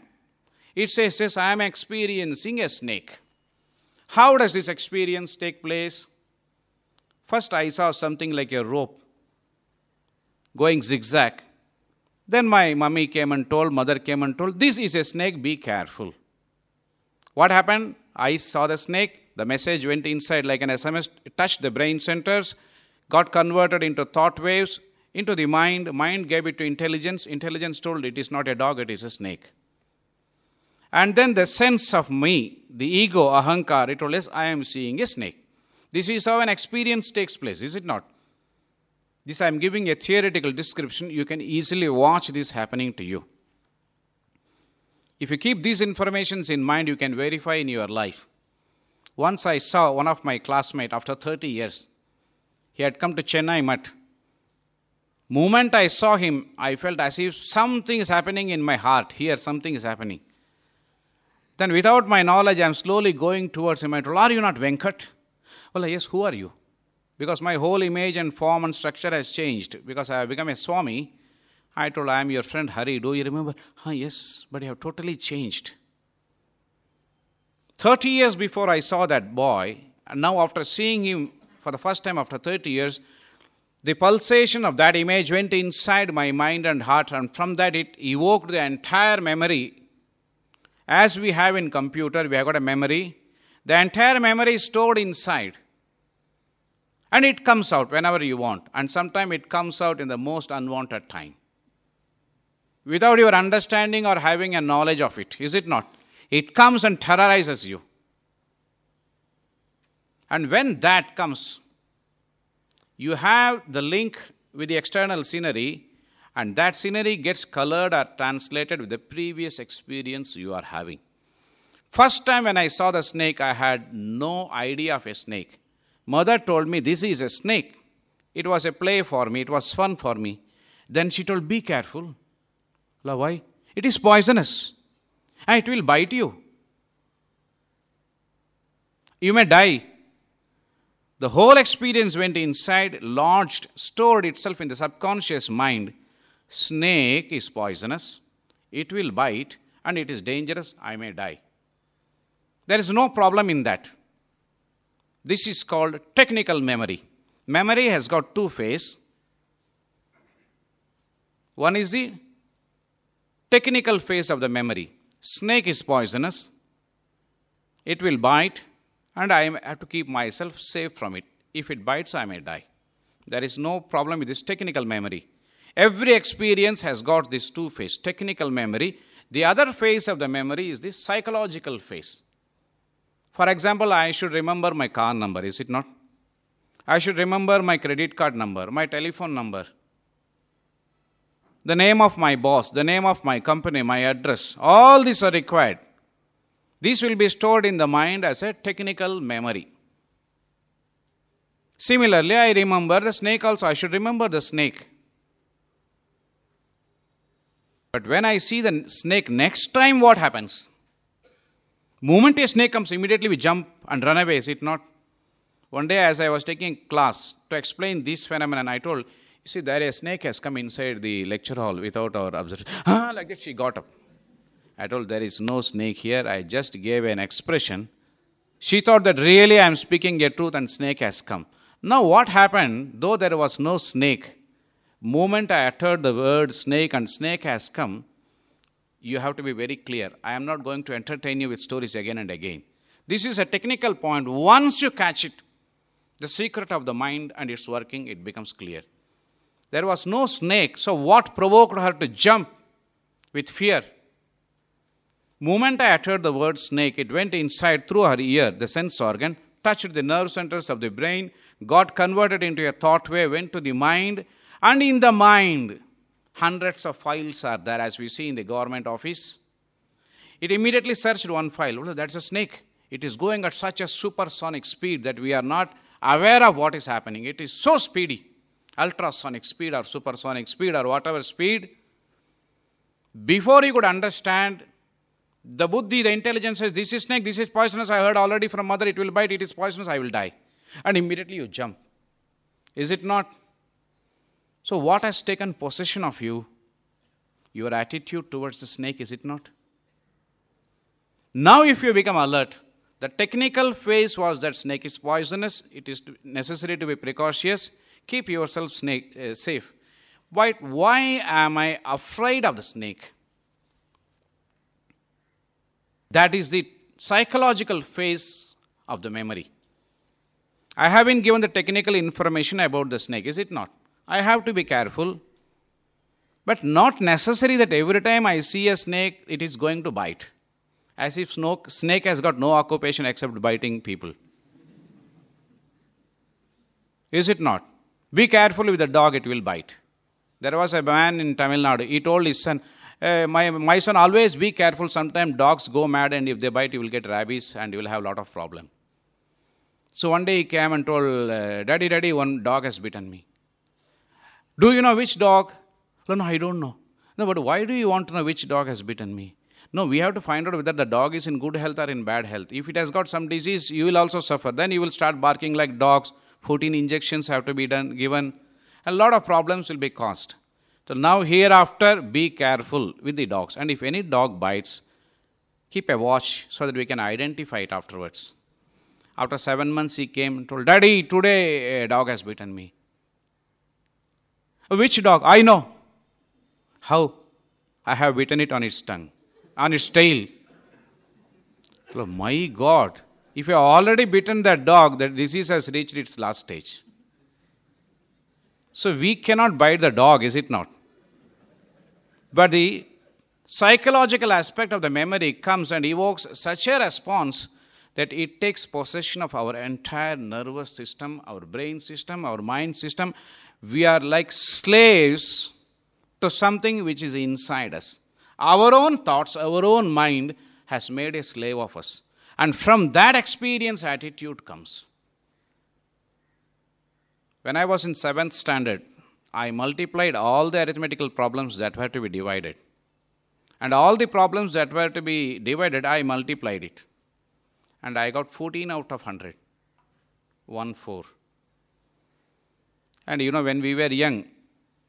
It says, yes, I am experiencing a snake. How does this experience take place? First, I saw something like a rope going zigzag. Then my mummy came and told, mother came and told, This is a snake, be careful. What happened? I saw the snake, the message went inside like an SMS, touched the brain centers, got converted into thought waves, into the mind. Mind gave it to intelligence. Intelligence told it is not a dog, it is a snake. And then the sense of me, the ego, ahankar, it told us, I am seeing a snake. This is how an experience takes place, is it not? This I am giving a theoretical description. You can easily watch this happening to you. If you keep these informations in mind, you can verify in your life. Once I saw one of my classmates after 30 years. He had come to Chennai Mutt. Moment I saw him, I felt as if something is happening in my heart. Here, something is happening. Then, without my knowledge, I am slowly going towards him. I told, Are you not Venkat? Well, yes, who are you? Because my whole image and form and structure has changed. Because I have become a Swami, I told, I am your friend Hari. Do you remember? Ah, yes, but you have totally changed. 30 years before I saw that boy, and now after seeing him for the first time after 30 years, the pulsation of that image went inside my mind and heart, and from that it evoked the entire memory. As we have in computer, we have got a memory. The entire memory is stored inside. And it comes out whenever you want. And sometimes it comes out in the most unwanted time. Without your understanding or having a knowledge of it, is it not? It comes and terrorizes you. And when that comes, you have the link with the external scenery, and that scenery gets colored or translated with the previous experience you are having. First time when I saw the snake, I had no idea of a snake. Mother told me, This is a snake. It was a play for me, it was fun for me. Then she told, Be careful. Why? It is poisonous and it will bite you. You may die. The whole experience went inside, lodged, stored itself in the subconscious mind. Snake is poisonous, it will bite, and it is dangerous, I may die. There is no problem in that. This is called technical memory. Memory has got two phases. One is the technical phase of the memory. Snake is poisonous, it will bite, and I have to keep myself safe from it. If it bites, I may die. There is no problem with this technical memory. Every experience has got this two phase technical memory. The other phase of the memory is the psychological phase. For example, I should remember my car number, is it not? I should remember my credit card number, my telephone number, the name of my boss, the name of my company, my address. All these are required. These will be stored in the mind as a technical memory. Similarly, I remember the snake also. I should remember the snake. But when I see the snake next time, what happens? Moment a snake comes, immediately we jump and run away, is it not? One day, as I was taking class to explain this phenomenon, I told, You see, there a snake has come inside the lecture hall without our observation. Ah, like that, she got up. I told, There is no snake here. I just gave an expression. She thought that really I am speaking a truth and snake has come. Now, what happened, though there was no snake, moment I uttered the word snake and snake has come, you have to be very clear. I am not going to entertain you with stories again and again. This is a technical point. Once you catch it, the secret of the mind and its working, it becomes clear. There was no snake, so what provoked her to jump with fear? Moment I uttered the word snake, it went inside through her ear, the sense organ, touched the nerve centers of the brain, got converted into a thought wave, went to the mind, and in the mind, hundreds of files are there, as we see in the government office. It immediately searched one file. Oh, that's a snake. It is going at such a supersonic speed that we are not aware of what is happening. It is so speedy. Ultrasonic speed or supersonic speed or whatever speed. Before you could understand, the buddhi, the intelligence says, This is snake, this is poisonous. I heard already from mother, it will bite, it is poisonous, I will die. And immediately you jump. Is it not? So, what has taken possession of you? Your attitude towards the snake, is it not? Now, if you become alert, the technical phase was that snake is poisonous, it is necessary to be precautious, keep yourself snake, uh, safe. But why am I afraid of the snake? That is the psychological phase of the memory. I have been given the technical information about the snake, is it not? I have to be careful. But not necessary that every time I see a snake, it is going to bite. As if snake has got no occupation except biting people. Is it not? Be careful with the dog, it will bite. There was a man in Tamil Nadu, he told his son, "Eh, my, my son, always be careful. Sometimes dogs go mad, and if they bite, you will get rabies and you will have a lot of problem. So one day he came and told, uh, Daddy, Daddy, one dog has bitten me. Do you know which dog? No, no, I don't know. No, but why do you want to know which dog has bitten me? No, we have to find out whether the dog is in good health or in bad health. If it has got some disease, you will also suffer. Then you will start barking like dogs. 14 injections have to be done, given. A lot of problems will be caused. So now hereafter, be careful with the dogs. And if any dog bites, keep a watch so that we can identify it afterwards. After seven months, he came and told, Daddy, today a dog has bitten me. Which dog? I know. How? I have bitten it on its tongue, on its tail. Oh, my God. If you have already bitten that dog, that disease has reached its last stage. So we cannot bite the dog, is it not? But the psychological aspect of the memory comes and evokes such a response that it takes possession of our entire nervous system, our brain system, our mind system. We are like slaves to something which is inside us. Our own thoughts, our own mind has made a slave of us. And from that experience, attitude comes. When I was in seventh standard, I multiplied all the arithmetical problems that were to be divided. And all the problems that were to be divided, I multiplied it. And I got 14 out of 100. 1 4. And you know, when we were young,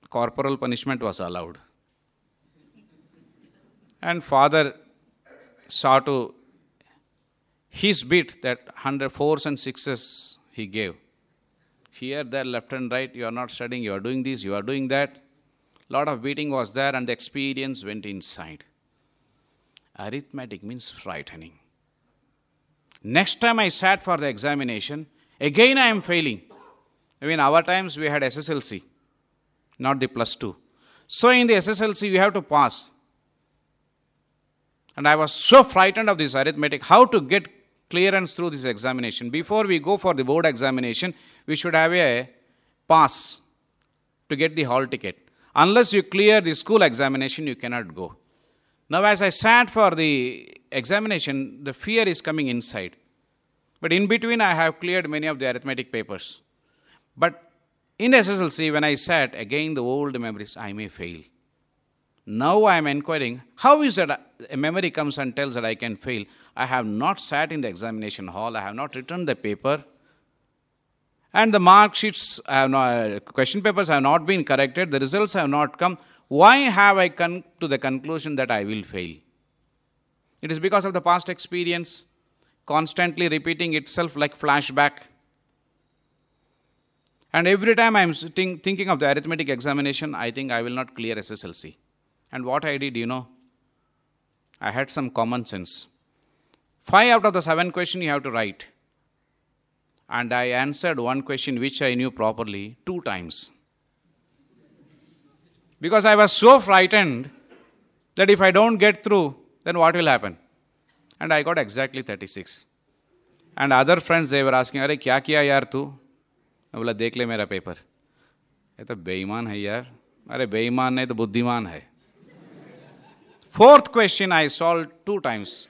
corporal punishment was allowed. And father saw to his bit that 100 fours and sixes he gave. Here, there, left and right, you are not studying, you are doing this, you are doing that. Lot of beating was there, and the experience went inside. Arithmetic means frightening. Next time I sat for the examination, again I am failing. I mean, our times we had SSLC, not the plus two. So in the SSLC, you have to pass. And I was so frightened of this arithmetic, how to get clearance through this examination. Before we go for the board examination, we should have a pass to get the hall ticket. Unless you clear the school examination, you cannot go. Now, as I sat for the examination, the fear is coming inside. But in between, I have cleared many of the arithmetic papers. But in SSLC, when I sat, again the old memories, I may fail. Now I am inquiring, how is that a memory comes and tells that I can fail? I have not sat in the examination hall, I have not written the paper, and the mark sheets, have not, question papers have not been corrected, the results have not come. Why have I come to the conclusion that I will fail? It is because of the past experience, constantly repeating itself like flashback. And every time I am sitting, thinking of the arithmetic examination, I think I will not clear SSLC. And what I did, you know, I had some common sense. Five out of the seven questions you have to write. And I answered one question which I knew properly two times. Because I was so frightened that if I don't get through, then what will happen? And I got exactly 36. And other friends, they were asking, अरे क्या किया यार तू मैं बोला देख ले मेरा पेपर ये तो बेईमान है यार अरे बेईमान नहीं तो बुद्धिमान है Fourth question I solved two times.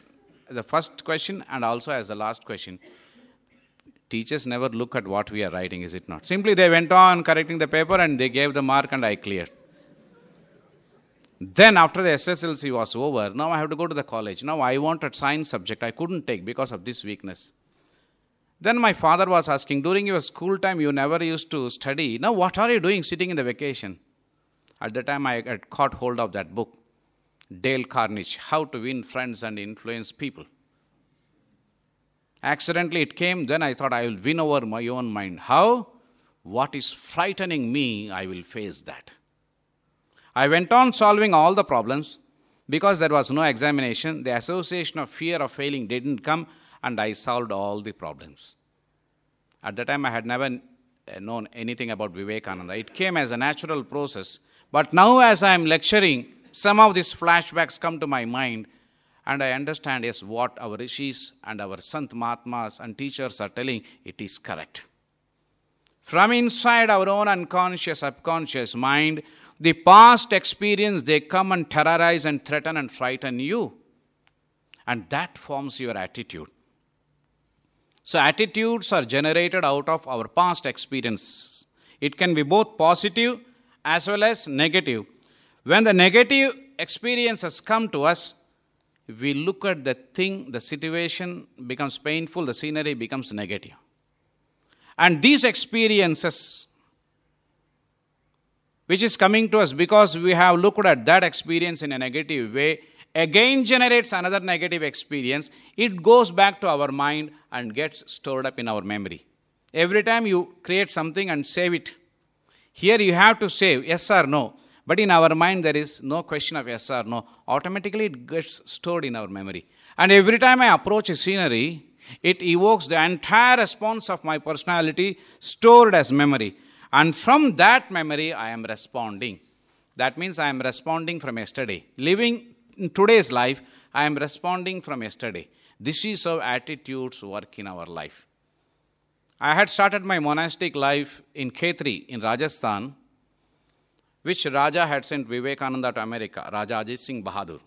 The first question and also as the last question. Teachers never look at what we are writing, is it not? Simply they went on correcting the paper and they gave the mark and I cleared. Then after the SSLC was over, now I have to go to the college. Now I wanted science subject. I couldn't take because of this weakness. Then my father was asking, during your school time, you never used to study. Now what are you doing sitting in the vacation? At the time, I had caught hold of that book. Dale Carnegie, How to Win Friends and Influence People. Accidentally it came, then I thought I will win over my own mind. How? What is frightening me, I will face that. I went on solving all the problems because there was no examination. The association of fear of failing didn't come, and I solved all the problems. At the time, I had never eh, known anything about Vivekananda. It came as a natural process. But now, as I am lecturing, some of these flashbacks come to my mind, and I understand, yes, what our rishis and our Sant Mahatmas and teachers are telling, it is correct. From inside our own unconscious, subconscious mind, the past experience, they come and terrorize and threaten and frighten you. And that forms your attitude. So, attitudes are generated out of our past experiences. It can be both positive as well as negative. When the negative experiences come to us, we look at the thing, the situation becomes painful, the scenery becomes negative. And these experiences, which is coming to us because we have looked at that experience in a negative way, again generates another negative experience. It goes back to our mind and gets stored up in our memory. Every time you create something and save it, here you have to save yes or no. But in our mind, there is no question of yes or no. Automatically, it gets stored in our memory. And every time I approach a scenery, it evokes the entire response of my personality stored as memory. And from that memory, I am responding. That means I am responding from yesterday. Living in today's life, I am responding from yesterday. This is how attitudes work in our life. I had started my monastic life in Khetri in Rajasthan, which Raja had sent Vivekananda to America, Raja Ajit Singh Bahadur.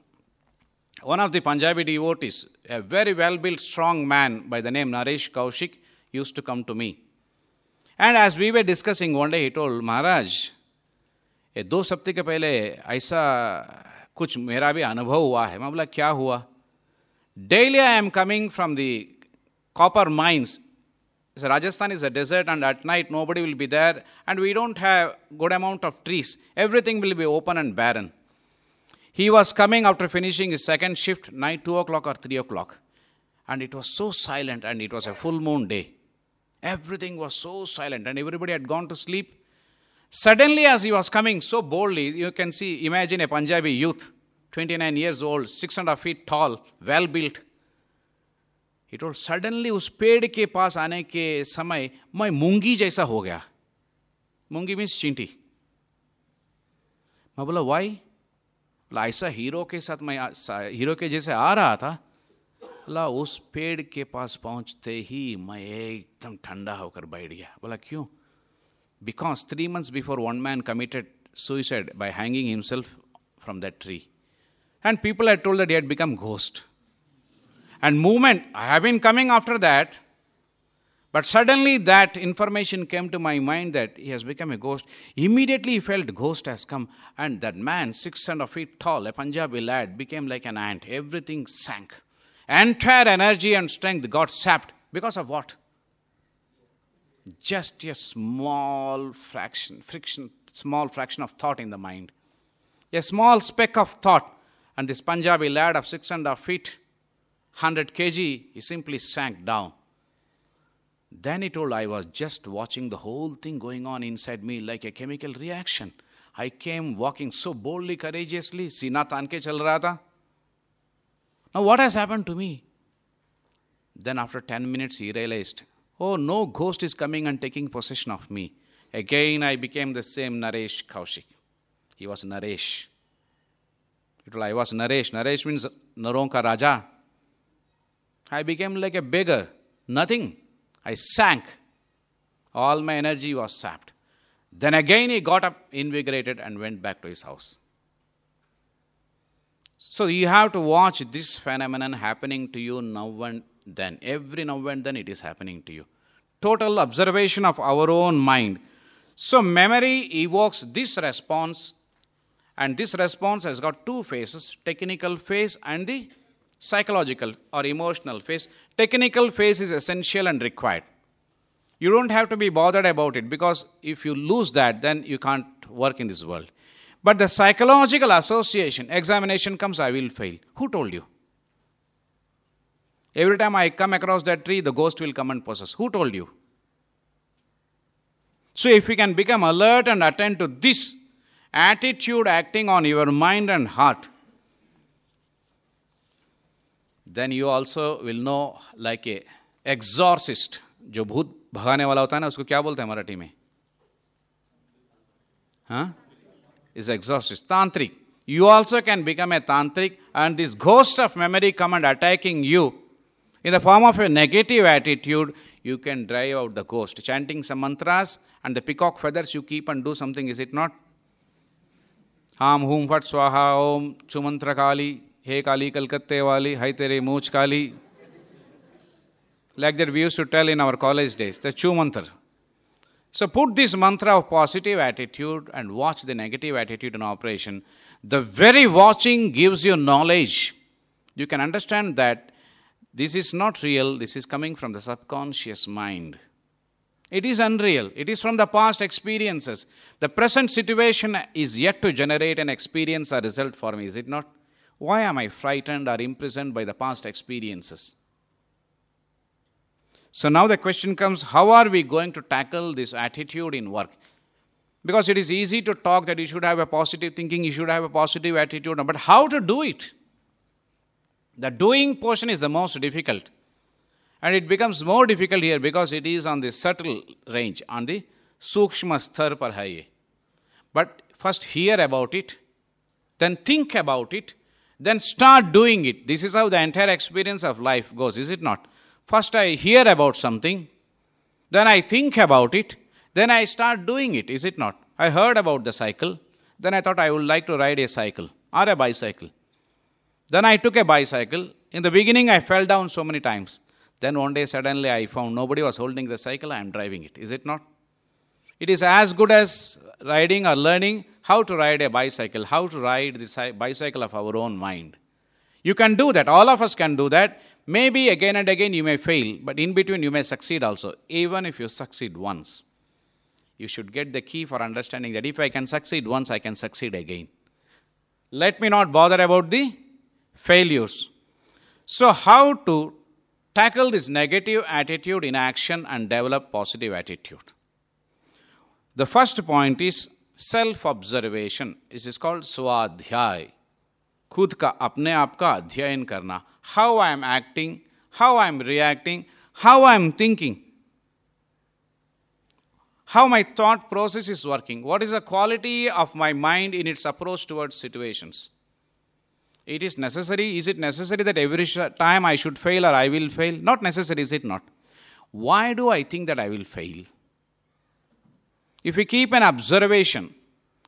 One of the Punjabi devotees, a very well built, strong man by the name Naresh Kaushik, used to come to me. And as we were discussing one day, he told Maharaj, ये दो सप्ताह के पहले ऐसा कुछ मेरा भी अनुभव हुआ है मैं बोला क्या हुआ daily I am coming from the copper mines Rajasthan is a desert, and at night nobody will be there, and we don't have good amount of trees. Everything will be open and barren. He was coming after finishing his second shift, night two o'clock or three o'clock, and it was so silent, and it was a full moon day. Everything was so silent, and everybody had gone to sleep. Suddenly, as he was coming so boldly, you can see, imagine a Punjabi youth, 29 years old, six and a half feet tall, well built, he told suddenly उस पेड़ के पास आने के समय मैं मूँगी जैसा हो गया। मूँगी मीन्स चींटी। मैं बोला, वाई? बोला, ऐसा हीरो के साथ मैं हीरो के जैसे आ रहा था। बोला, उस पेड़ के पास पहुँचते ही मैं एकदम ठंडा होकर बैठ गया। बोला, क्यों? Because three months before one man committed suicide by hanging himself from that tree and people had told that had become ghost. And movement. I have been coming after that, but suddenly that information came to my mind that he has become a ghost. Immediately he felt ghost has come, and that man, six and a feet tall, a Punjabi lad, became like an ant. Everything sank. Entire energy and strength got sapped because of what? Just a small fraction, friction, small fraction of thought in the mind. A small speck of thought, and this Punjabi lad of six and a half feet 100 kg, he simply sank down. Then he told, I was just watching the whole thing going on inside me like a chemical reaction. I came walking so boldly, courageously. Sina chal raha tha. Now, what has happened to me? Then, after 10 minutes, he realized, Oh, no ghost is coming and taking possession of me. Again, I became the same Naresh Kaushik. He was Naresh. He was, I was Naresh. Naresh means Naronka Raja. I became like a beggar. Nothing. I sank. All my energy was sapped. Then again he got up, invigorated, and went back to his house. So you have to watch this phenomenon happening to you now and then. Every now and then it is happening to you. Total observation of our own mind. So memory evokes this response, and this response has got two phases technical phase and the psychological or emotional phase. Technical phase is essential and required. You don't have to be bothered about it because if you lose that, then you can't work in this world. But the psychological association, examination comes, I will fail. Who told you? Every time I come across that tree, the ghost will come and possess. Who told you? So, if we can become alert and attend to this attitude acting on your mind and heart, then you also will know like a exorcist जो भूत भगाने वाला होता है ना, उसको क्या बोलते हैं मराठी में? Is exorcist tantrik. You also can become a tantrik and this ghost of memory come and attacking you in the form of a negative attitude you can drive out the ghost chanting some mantras and the peacock feathers you keep and do something is it not हाम हूम फट स्वाहा ओम चुमंत्र काली he kali kalkatte wali hai tere mooch kali like that we used to tell in our college days the chu mantra so put this mantra of positive attitude and watch the negative attitude in operation. The very watching gives you knowledge. You can understand that this is not real, this is coming from the subconscious mind. It is unreal. It is from the past experiences. The present situation is yet to generate an experience or result for me, is it not? Why am I frightened or imprisoned by the past experiences? So now the question comes how are we going to tackle this attitude in work? Because it is easy to talk that you should have a positive thinking, you should have a positive attitude, but how to do it? The doing portion is the most difficult. And it becomes more difficult here because it is on the subtle range, on the sukshma sthar. But first hear about it, then think about it, then start doing it. This is how the entire experience of life goes, is it not? First, I hear about something, then I think about it, then I start doing it, is it not? I heard about the cycle, then I thought I would like to ride a cycle or a bicycle. Then I took a bicycle. In the beginning, I fell down so many times. Then one day, suddenly, I found nobody was holding the cycle, I am driving it, is it not? It is as good as riding or learning how to ride a bicycle, how to ride the bicycle of our own mind. You can do that. All of us can do that. Maybe again and again you may fail, but in between you may succeed also. Even if you succeed once, you should get the key for understanding that if I can succeed once, I can succeed again. Let me not bother about the failures. So, how to tackle this negative attitude in action and develop positive attitude? The first point is self observation. This is called swadhyay. खुद का अपने आप का अध्ययन करना how I am acting how I M reacting how I am thinking how my thought process is working, what is the quality of my mind in its approach towards situations. It is necessary, is it necessary that every time I should fail or I will fail? Not necessary, is it not? Why do I think that I will fail? If you keep an observation,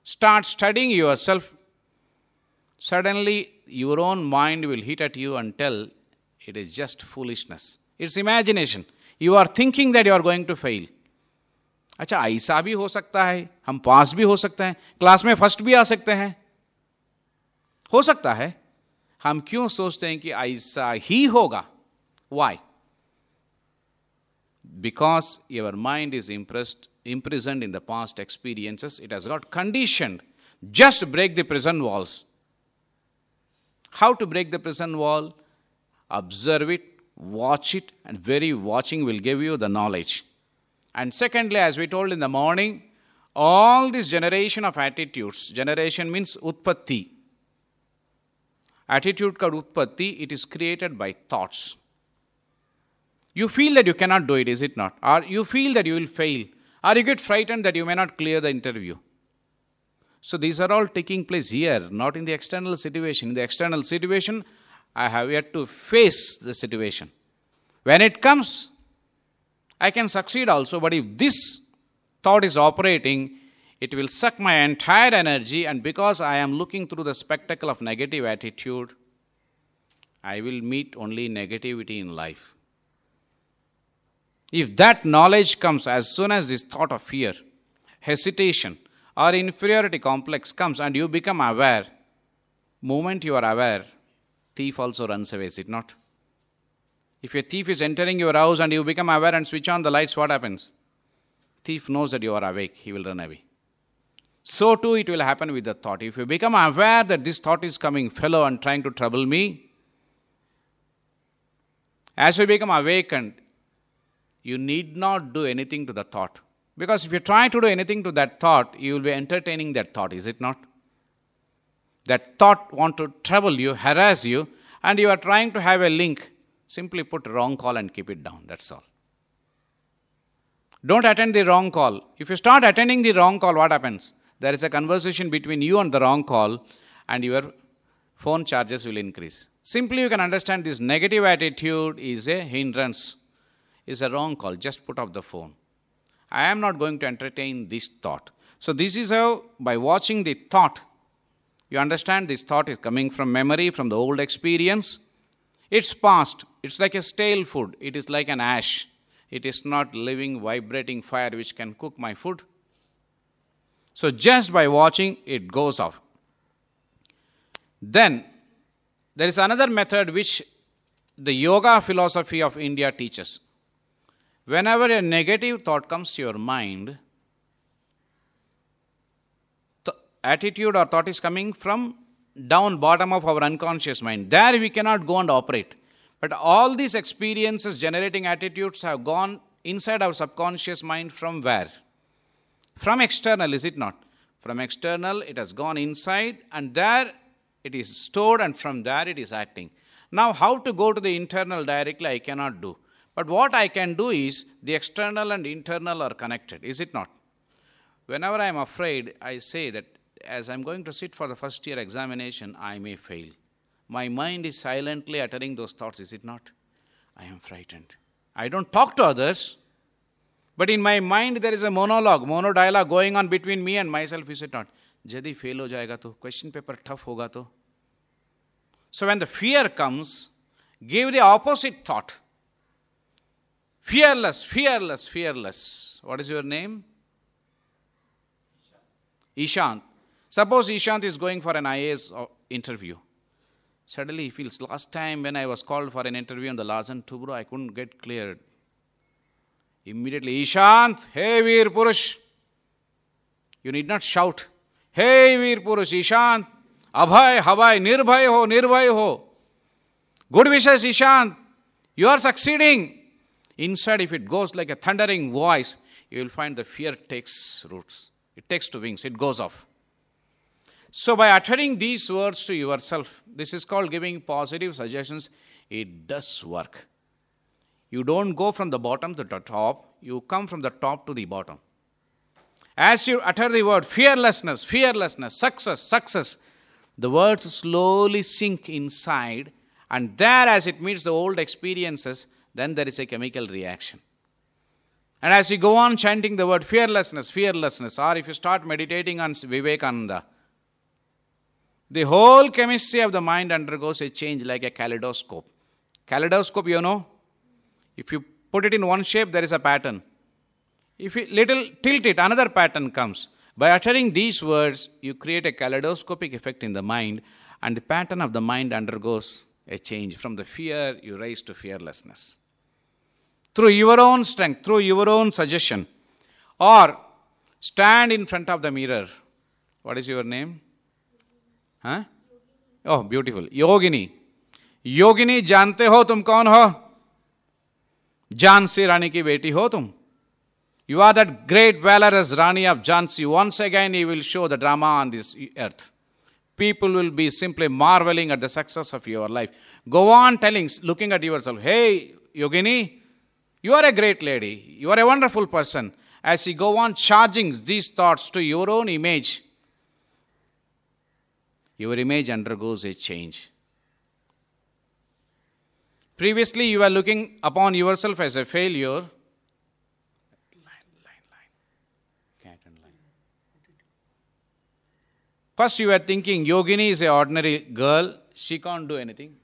start studying yourself, suddenly your own mind will hit at you and tell it is just foolishness. It's imagination. You are thinking that you are going to fail. अच्छा ऐसा भी हो सकता है हम पास भी हो सकते हैं क्लास में फ़र्स्ट भी आ सकते हैं हो सकता है हम क्यों सोचते हैं कि ऐसा ही होगा why because your mind is impressed, imprisoned in the past experiences, it has got conditioned. Just break the prison walls. How to break the prison wall? Observe it, watch it, and very watching will give you the knowledge. And secondly, as we told in the morning, all this generation of attitudes, generation means utpatti. Attitude called utpatti, it is created by thoughts. You feel that you cannot do it, is it not? Or you feel that you will fail. Or you get frightened that you may not clear the interview. So these are all taking place here, not in the external situation. In the external situation, I have yet to face the situation. When it comes, I can succeed also, but if this thought is operating, it will suck my entire energy, and because I am looking through the spectacle of negative attitude, I will meet only negativity in life. If that knowledge comes as soon as this thought of fear, hesitation, or inferiority complex comes and you become aware, moment you are aware, thief also runs away, is it not? If a thief is entering your house and you become aware and switch on the lights, what happens? Thief knows that you are awake, he will run away. So too it will happen with the thought. If you become aware that this thought is coming, fellow, and trying to trouble me, as you become awakened, you need not do anything to the thought. Because if you try to do anything to that thought, you will be entertaining that thought, is it not? That thought want to trouble you, harass you, and you are trying to have a link. Simply put wrong call and keep it down. That's all. Don't attend the wrong call. If you start attending the wrong call, what happens? There is a conversation between you and the wrong call, and your phone charges will increase. Simply, you can understand this negative attitude is a hindrance, is a wrong call. Just put off the phone. I am not going to entertain this thought. So, this is how, by watching the thought, you understand this thought is coming from memory, from the old experience. It's past. It's like a stale food. It is like an ash. It is not living, vibrating fire which can cook my food. So, just by watching, it goes off. Then, there is another method which the yoga philosophy of India teaches. Whenever a negative thought comes to your mind, attitude or thought is coming from down bottom of our unconscious mind. There we cannot go and operate. But all these experiences generating attitudes have gone inside our subconscious mind from where? From external, is it not? From external, it has gone inside, and there it is stored, and from there it is acting. Now, how to go to the internal directly, I cannot do. But what I can do is the external and internal are connected, is it not? Whenever I am afraid, I say that as I'm going to sit for the first year examination, I may fail. My mind is silently uttering those thoughts, is it not? I am frightened. I don't talk to others, but in my mind there is a monologue, mono dialogue going on between me and myself, is it not? Jadi fail ho jayega to, question paper tough hoga to. So when the fear comes, give the opposite thought fearless fearless fearless. What is your name? Ishant suppose ishant is going for an ias interview. Suddenly he feels last time when i was called for an interview in the Larsen Toubro i couldn't get cleared. Immediately ishant hey veer purush. You need not shout hey veer purush ishant abhay havai nirbhay ho nirbhay ho. Good wishes ishant. You are succeeding inside if it goes like a thundering voice you will find the fear takes roots it takes to wings it goes off so, by uttering these words to yourself, this is called giving positive suggestions. It does work. You don't go from the bottom to the top, you come from the top to the bottom. As you utter the word fearlessness, fearlessness, success, success, the words slowly sink inside, and there, as it meets the old experiences, then there is a chemical reaction. And as you go on chanting the word fearlessness, fearlessness, or if you start meditating on Vivekananda, the whole chemistry of the mind undergoes a change like a kaleidoscope. Kaleidoscope, you know, if you put it in one shape, there is a pattern. If you little tilt it, another pattern comes. By uttering these words, you create a kaleidoscopic effect in the mind, and the pattern of the mind undergoes a change. From the fear, you rise to fearlessness Through your own strength, through your own suggestion, or stand in front of the mirror. What is your name? हाँ oh beautiful योगिनी योगिनी जानते हो तुम कौन हो झांसी रानी की बेटी हो तुम you are that great वैलरस Rani of Jhansi once again he will show the drama on this earth people will be simply marveling at the success of your life go on telling looking at yourself hey yogini you are a great lady you are a wonderful person as you go on charging these thoughts to your own image your image undergoes a change. Previously, you were looking upon yourself as a failure. First, you were thinking Yogini is an ordinary girl, she can't do anything.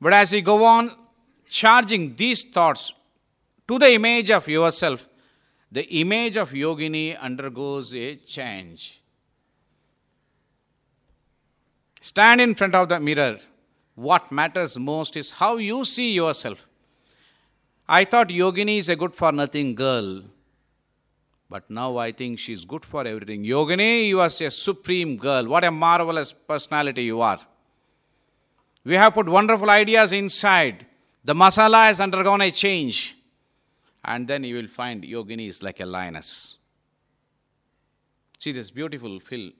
But as you go on charging these thoughts to the image of yourself, the image of Yogini undergoes a change. Stand in front of the mirror. What matters most is how you see yourself. I thought Yogini is a good for nothing girl. But now I think she's good for everything. Yogini, you are a supreme girl. What a marvelous personality you are. We have put wonderful ideas inside. The masala has undergone a change. And then you will find Yogini is like a lioness. See this beautiful fill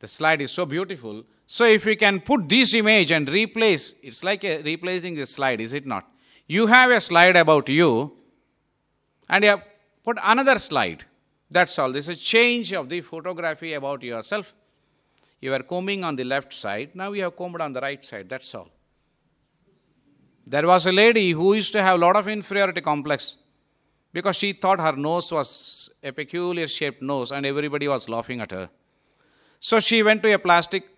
the slide is so beautiful. So if we can put this image and replace, it's like a, replacing the slide, is it not? You have a slide about you, and you have put another slide. That's all. This is a change of the photography about yourself. You were combing on the left side, now you have combed on the right side. That's all. There was a lady who used to have a lot of inferiority complex because she thought her nose was a peculiar shaped nose and everybody was laughing at her. So she went to a plastic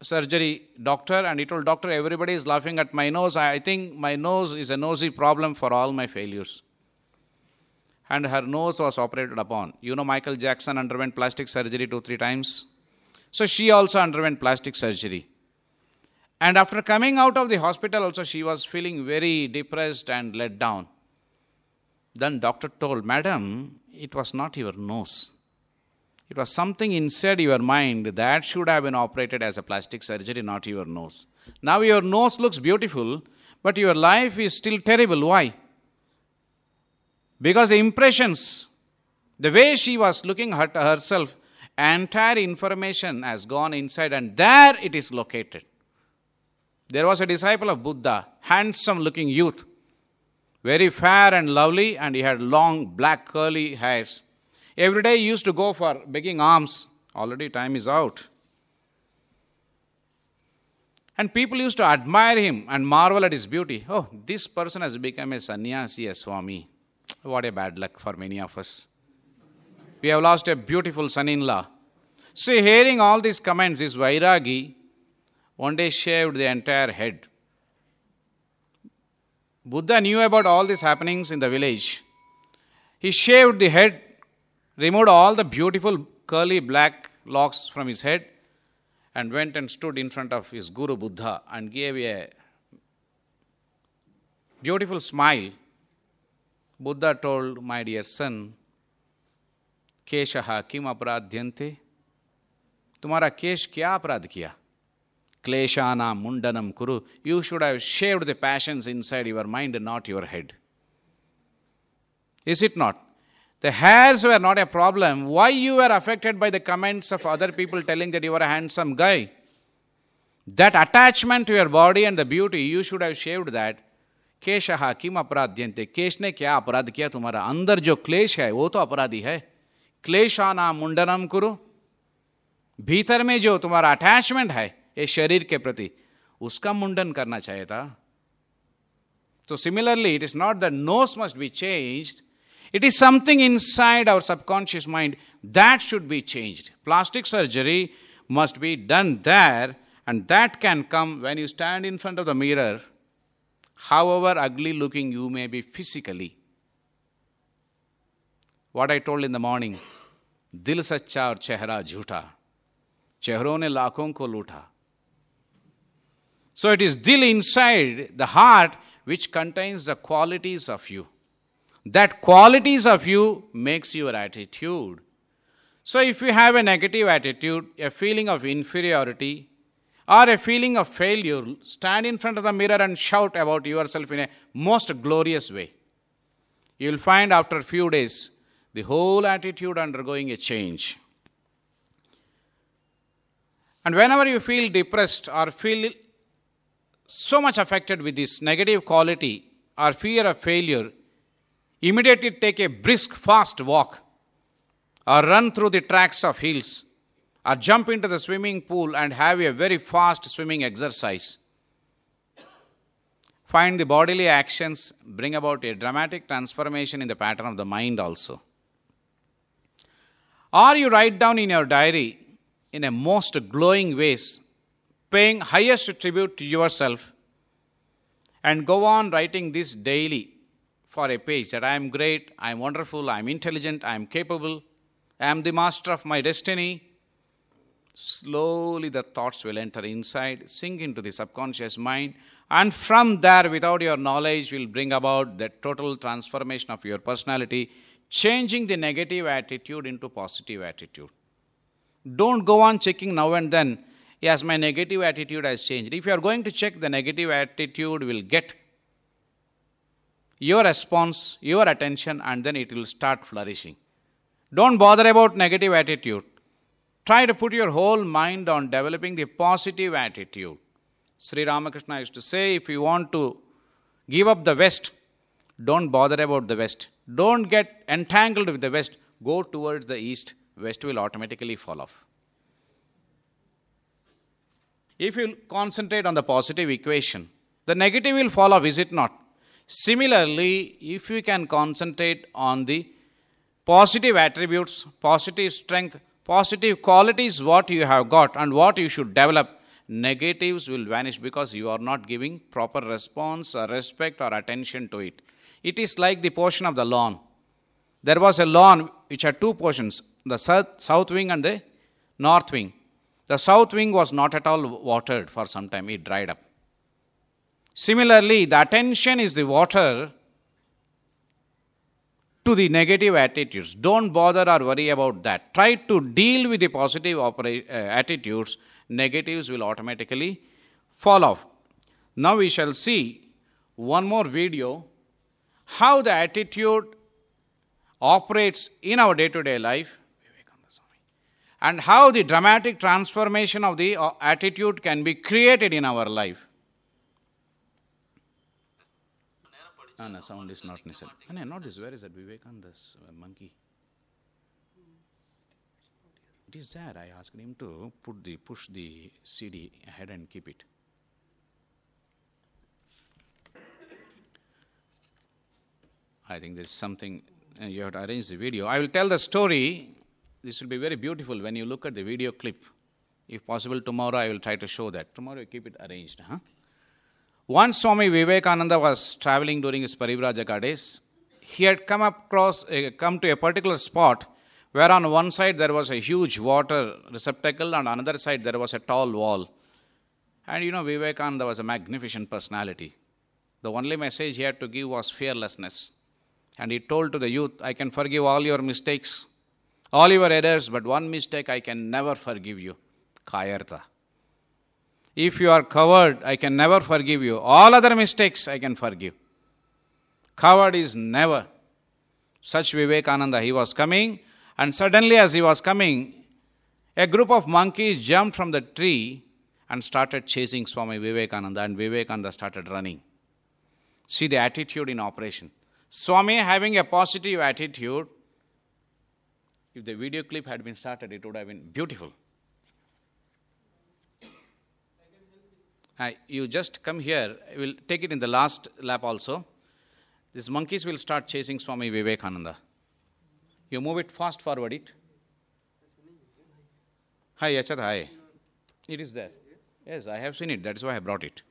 surgery doctor and he told doctor everybody is laughing at my nose. I think my nose is a nosy problem for all my failures. And her nose was operated upon. You know michael jackson underwent plastic surgery two three times. So she also underwent plastic surgery and after coming out of the hospital also she was feeling very depressed and let down then doctor told madam it was not your nose it was something inside your mind that should have been operated as a plastic surgery, not your nose. Now your nose looks beautiful, but your life is still terrible. Why? Because the impressions, the way she was looking at herself, entire information has gone inside and there it is located. There was a disciple of Buddha, handsome looking youth, very fair and lovely, and he had long black curly hairs. Every day he used to go for begging alms. Already time is out. And people used to admire him and marvel at his beauty. Oh, this person has become a sannyasi, a swami. What a bad luck for many of us. We have lost a beautiful son in law. See, hearing all these comments, this Vairagi one day shaved the entire head. Buddha knew about all these happenings in the village. He shaved the head removed all the beautiful curly black locks from his head, and went and stood in front of his Guru Buddha and gave a beautiful smile. Buddha told, My dear son, केशः किम अपराध्यन्ते तुम्हारा केश क्या अपराध किया क्लेशाना mundanam kuru. You should have shaved the passions inside your mind not your head. Is it not? The hairs were not a problem. Why you were affected by the comments of other people telling that you were a handsome guy? That attachment to your body and the beauty, you should have shaved that. केशहा किम अपराध्यंते केश ने क्या अपराध किया तुम्हारा अंदर जो क्लेश है वो तो अपराधी है क्लेशाना मुंडनम करो भीतर में जो तुम्हारा अटैचमेंट है ये शरीर के प्रति, उसका मुंडन करना चाहिए था। तो similarly it is not the nose must be change it is something inside our subconscious mind that should be change plastic surgery must be done there and that can come when you stand in front of the mirror however ugly looking you may be physically what I told in the morning दिल सच्चा और चेहरा झूठा, चेहरों ने लाखों को लूटा So it is dil inside the heart which contains the qualities of you. That qualities of you makes your attitude. So if you have a negative attitude a feeling of inferiority or a feeling of failure stand in front of the mirror and shout about yourself in a most glorious way. You will find after a few days the whole attitude undergoing a change. And whenever you feel depressed or feel so much affected with this negative quality or fear of failure Immediately take a brisk, fast walk, or run through the tracks of hills, or jump into the swimming pool and have a very fast swimming exercise. Find the bodily actions bring about a dramatic transformation in the pattern of the mind also. Or you write down in your diary in a most glowing ways, paying highest tribute to yourself, and go on writing this daily for a page that I am great, I am wonderful, I am intelligent, I am capable, I am the master of my destiny. Slowly the thoughts will enter inside, sink into the subconscious mind, and from there, without your knowledge, will bring about the total transformation of your personality, changing the negative attitude into positive attitude. Don't go on checking now and then, yes, my negative attitude has changed. If you are going to check, the negative attitude will get your response, your attention, and then it will start flourishing. Don't bother about negative attitude. Try to put your whole mind on developing the positive attitude. Sri Ramakrishna used to say if you want to give up the West, don't bother about the West. Don't get entangled with the West. go towards the east, west will automatically fall off. If you concentrate on the positive equation, the negative will fall off, is it not? Similarly, if you can concentrate on the positive attributes, positive strength, positive qualities, what you have got and what you should develop, negatives will vanish because you are not giving proper response or respect or attention to it. It is like the portion of the lawn. There was a lawn which had two portions the south wing and the north wing. The south wing was not at all watered for some time, it dried up. Similarly, the attention is the water to the negative attitudes. Don't bother or worry about that. Try to deal with the positive opera- uh, attitudes, negatives will automatically fall off. Now we shall see one more video how the attitude operates in our day to day life and how the dramatic transformation of the uh, attitude can be created in our life. Ah, no, sound is not necessary. Ah, no, not this. Where is that Vivekananda's uh, monkey? It is there. I asked him to put the push the CD ahead and keep it. I think there's something uh, you have to arrange the video. I will tell the story. This will be very beautiful when you look at the video clip. If possible, tomorrow I will try to show that. Tomorrow keep it arranged. Huh? Once Swami Vivekananda was traveling during his Parivrajaka days. He had come across, uh, come to a particular spot where on one side there was a huge water receptacle and on another side there was a tall wall. And you know, Vivekananda was a magnificent personality. The only message he had to give was fearlessness. And he told to the youth, I can forgive all your mistakes, all your errors, but one mistake I can never forgive you Kayartha. If you are coward, I can never forgive you. All other mistakes I can forgive. Coward is never. Such Vivekananda, he was coming, and suddenly, as he was coming, a group of monkeys jumped from the tree and started chasing Swami Vivekananda, and Vivekananda started running. See the attitude in operation. Swami having a positive attitude, if the video clip had been started, it would have been beautiful. Uh, you just come here, I will take it in the last lap also. These monkeys will start chasing Swami Vivekananda. You move it fast forward it. Hi, Yachat, hi. It is there. Yes, I have seen it. That's why I brought it.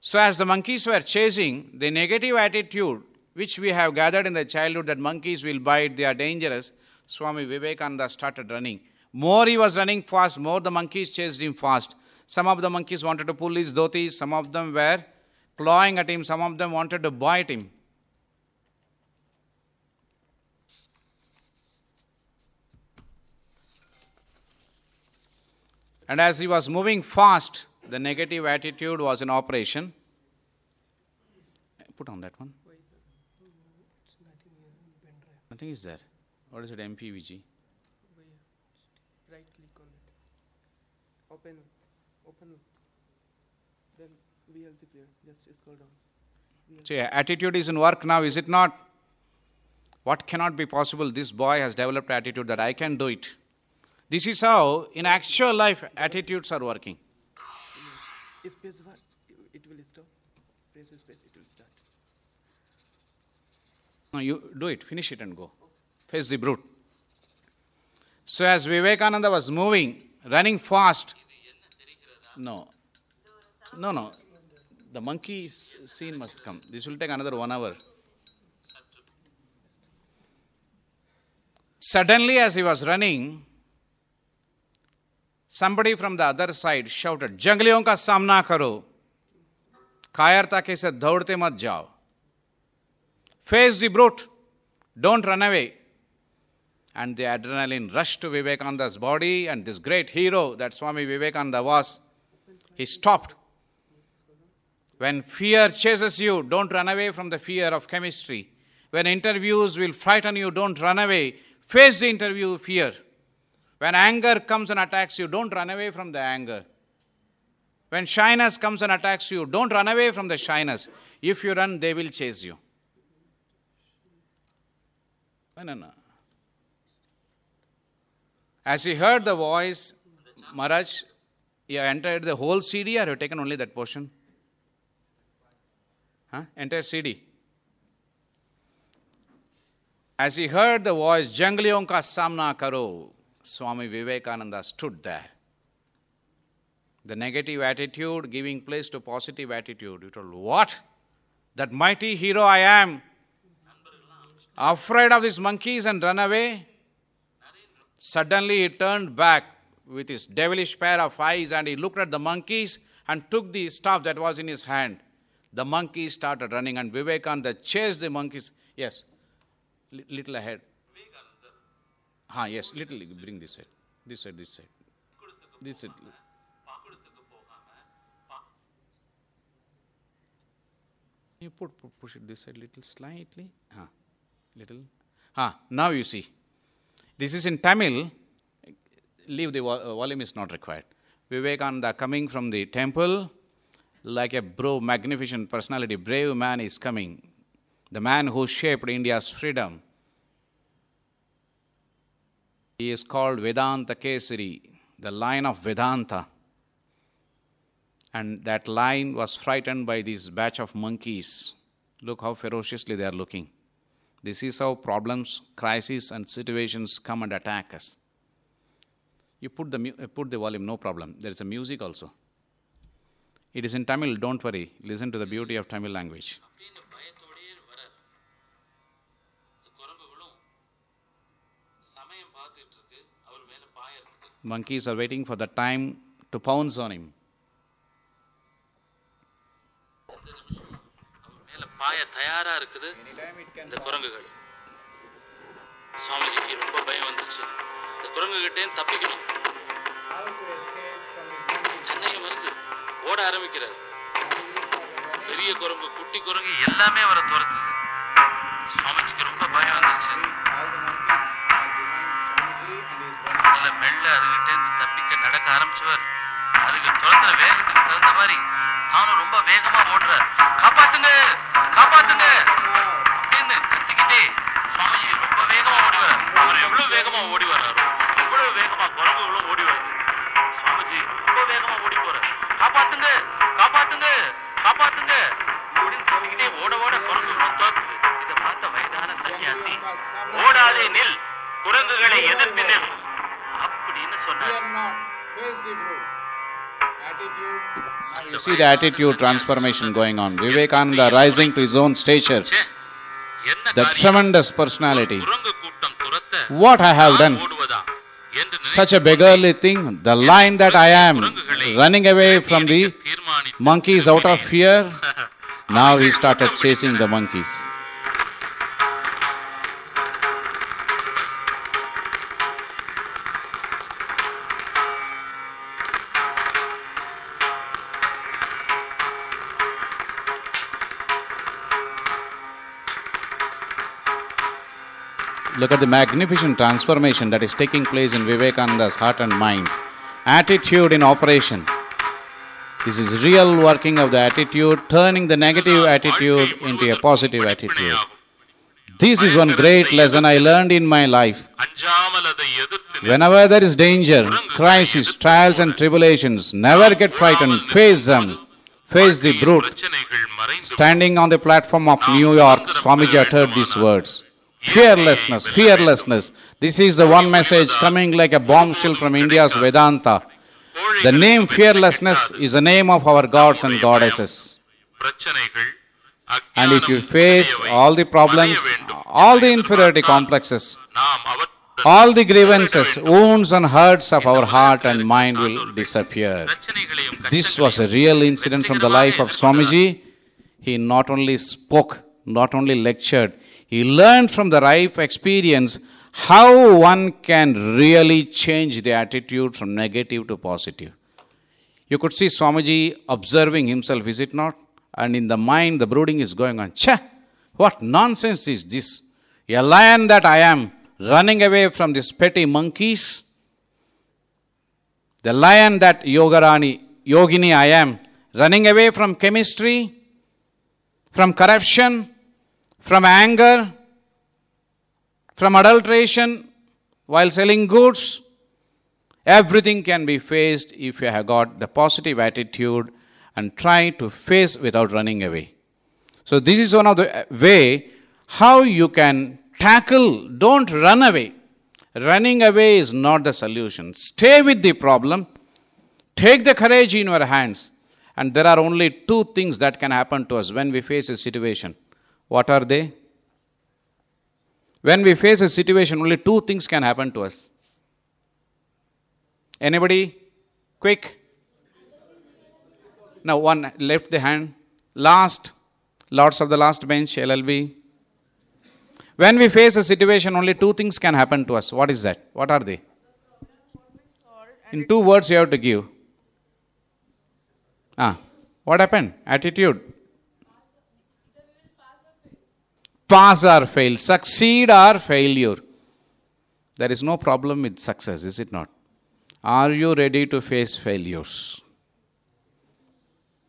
So, as the monkeys were chasing, the negative attitude which we have gathered in the childhood that monkeys will bite, they are dangerous, Swami Vivekananda started running. More he was running fast, more the monkeys chased him fast. Some of the monkeys wanted to pull his dhotis, some of them were clawing at him, some of them wanted to bite him. And as he was moving fast, the negative attitude was in operation. Put on that one. Nothing is there. What is it, MPVG? right click on it open open then vlc player just scroll down So, yeah, attitude is in work now, is it not? What cannot be possible? This boy has developed attitude that I can do it. This is how, in actual life, attitudes are working. space No, you do it, finish it and go. Face the brute. So, as Vivekananda was moving, running fast, no, no, no, the monkey scene must come. This will take another one hour. Suddenly, as he was running, somebody from the other side shouted, जंगलियों का सामना करो कायरता के मत जाओ Face the brute. Don't run away. And the adrenaline rushed to Vivekananda's body, and this great hero that Swami Vivekananda was, he stopped. When fear chases you, don't run away from the fear of chemistry. When interviews will frighten you, don't run away. Face the interview fear. When anger comes and attacks you, don't run away from the anger. When shyness comes and attacks you, don't run away from the shyness. If you run, they will chase you. No, no, no. As he heard the voice, Maharaj, you entered the whole CD or you have taken only that portion? Huh? Entire CD. As he heard the voice, Jangliyon ka samna karo, Swami Vivekananda stood there. The negative attitude giving place to positive attitude. You told, What? That mighty hero I am, afraid of these monkeys and run away? Suddenly he turned back with his devilish pair of eyes and he looked at the monkeys and took the staff that was in his hand. The monkeys started running and Vivekananda chased the monkeys. Yes, Li- little ahead. Ah, yes, little. Bring this side. This side, this side. This side. You put, push it this side little slightly. Ah, little. Ah, now you see. This is in Tamil. Leave the uh, volume is not required. Vivekananda coming from the temple, like a bro, magnificent personality, brave man is coming. The man who shaped India's freedom. He is called Vedanta Kesari, the line of Vedanta. And that line was frightened by this batch of monkeys. Look how ferociously they are looking. This is how problems, crises, and situations come and attack us. You put the, uh, put the volume, no problem. There is a music also. It is in Tamil, don't worry. Listen to the beauty of Tamil language. Monkeys are waiting for the time to pounce on him. பாய தயாரா இருக்குது. இந்த குரங்குகள். சுவாமிஜிக்கு ரொம்ப பயம் வந்துச்சு இந்த குரங்குகிட்டேயும் தப்பிக்கணும். தன்னையை மருந்து ஓட ஆரம்பிக்கிறார். பெரிய குரங்கு குட்டி குரங்கு எல்லாமே அவரை துரத்துது. சுவாமிஜிக்கு ரொம்ப பயம் வந்துச்சு அதில் மெல்ல அதுகிட்டேருந்து தப்பிக்க நடக்க ஆரம்பிச்சவர். அதுக்கு துரத்துற வேகத்துக்கு தகுந்த மாதிரி தானும் ரொம்ப வேகமா ஓடுறார். காப்பாத்துங்க! காப்பாத்துங்க. அப்படின்னு கத்திக்கிட்டே சுவாமிஜி ரொம்ப வேகமா ஓடிவார். அவர் எவ்வளவு வேகமா ஓடி வர்றாரு எவ்வளவு வேகமா குரங்குகளும் ஓடி வருது சுவாமிஜி ரொம்ப வேகமா ஓடி போற காப்பாத்துங்க காப்பாத்துங்க காப்பாத்துங்க. அப்படின்னு கத்திக்கிட்டே ஓட ஓட குரங்கு தோக்குது. இதை பார்த்த வயதான சன்னியாசி ஓடாதே நில் குரங்குகளை எதிர்த்து நில். அப்படின்னு சொன்னார். You see the attitude transformation going on. Vivekananda rising to his own stature. The tremendous personality. What I have done. Such a beggarly thing. The line that I am running away from the monkeys out of fear. Now he started chasing the monkeys. Look at the magnificent transformation that is taking place in Vivekananda's heart and mind. Attitude in operation. This is real working of the attitude, turning the negative attitude into a positive attitude. This is one great lesson I learned in my life. Whenever there is danger, crisis, trials, and tribulations, never get frightened, face them, face the brute. Standing on the platform of New York, Swamiji uttered these words. Fearlessness, fearlessness. This is the one message coming like a bombshell from India's Vedanta. The name fearlessness is the name of our gods and goddesses. And if you face all the problems, all the inferiority complexes, all the grievances, wounds, and hurts of our heart and mind will disappear. This was a real incident from the life of Swamiji. He not only spoke, not only lectured, he learned from the life experience how one can really change the attitude from negative to positive. You could see Swamiji observing himself, is it not? And in the mind, the brooding is going on. Cha! What nonsense is this? A lion that I am, running away from these petty monkeys? The lion that Yogarani, Yogini I am, running away from chemistry, from corruption, from anger, from adulteration, while selling goods, everything can be faced if you have got the positive attitude and try to face without running away. So this is one of the way how you can tackle, don't run away. Running away is not the solution. Stay with the problem. Take the courage in your hands. And there are only two things that can happen to us when we face a situation. What are they? When we face a situation, only two things can happen to us. Anybody? Quick. Now, one left the hand. Last. Lords of the last bench, LLB. When we face a situation, only two things can happen to us. What is that? What are they? In two words, you have to give. Ah, what happened? Attitude. Pass or fail, succeed or failure. There is no problem with success, is it not? Are you ready to face failures?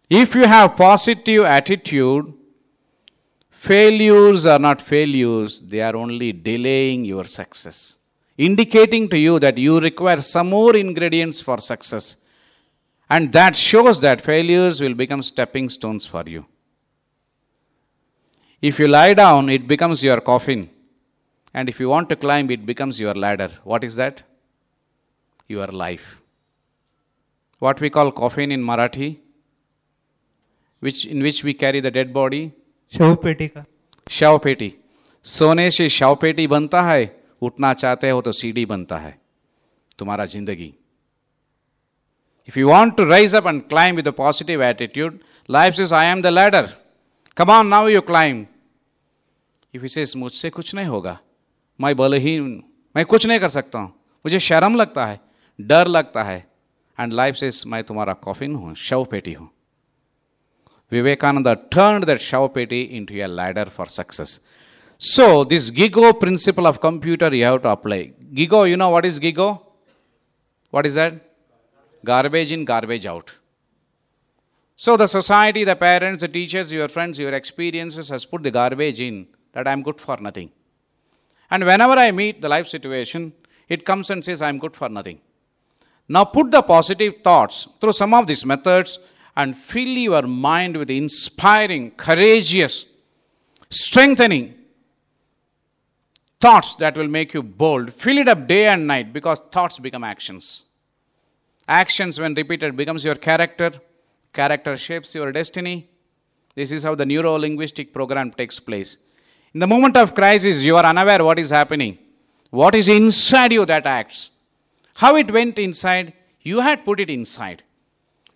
If you have positive attitude, failures are not failures, they are only delaying your success, indicating to you that you require some more ingredients for success. And that shows that failures will become stepping stones for you. If you lie down, it becomes your coffin. And if you want to climb, it becomes your ladder. What is that? Your life. What we call coffin in Marathi, which, in which we carry the dead body, शवपेटी का शव पेटी सोने से शव पेटी बनता है उठना चाहते हो तो सीढ़ी बनता है तुम्हारा जिंदगी If you want to rise up and climb with a positive attitude, life says, I am the ladder. Come on, now you climb. If मुझसे कुछ नहीं होगा, मैं बलहीन मैं कुछ नहीं कर सकता हूँ। मुझे शर्म लगता है, डर लगता है। एंड लाइफ से मैं तुम्हारा कॉफिन हूँ शव पेटी हूँ। विवेकानंद टर्न दैट शव पेटी into a ladder for success so this GIGO principle of computer you have to apply GIGO you know what is GIGO what is that garbage in garbage out so the society the parents the teachers your friends your experiences has put the garbage in that I am good for nothing. And whenever I meet the life situation, it comes and says, I am good for nothing. Now put the positive thoughts through some of these methods and fill your mind with inspiring, courageous, strengthening thoughts that will make you bold. Fill it up day and night because thoughts become actions. Actions, when repeated, becomes your character. Character shapes your destiny. This is how the neuro linguistic program takes place. In the moment of crisis, you are unaware what is happening. What is inside you that acts? How it went inside, you had put it inside.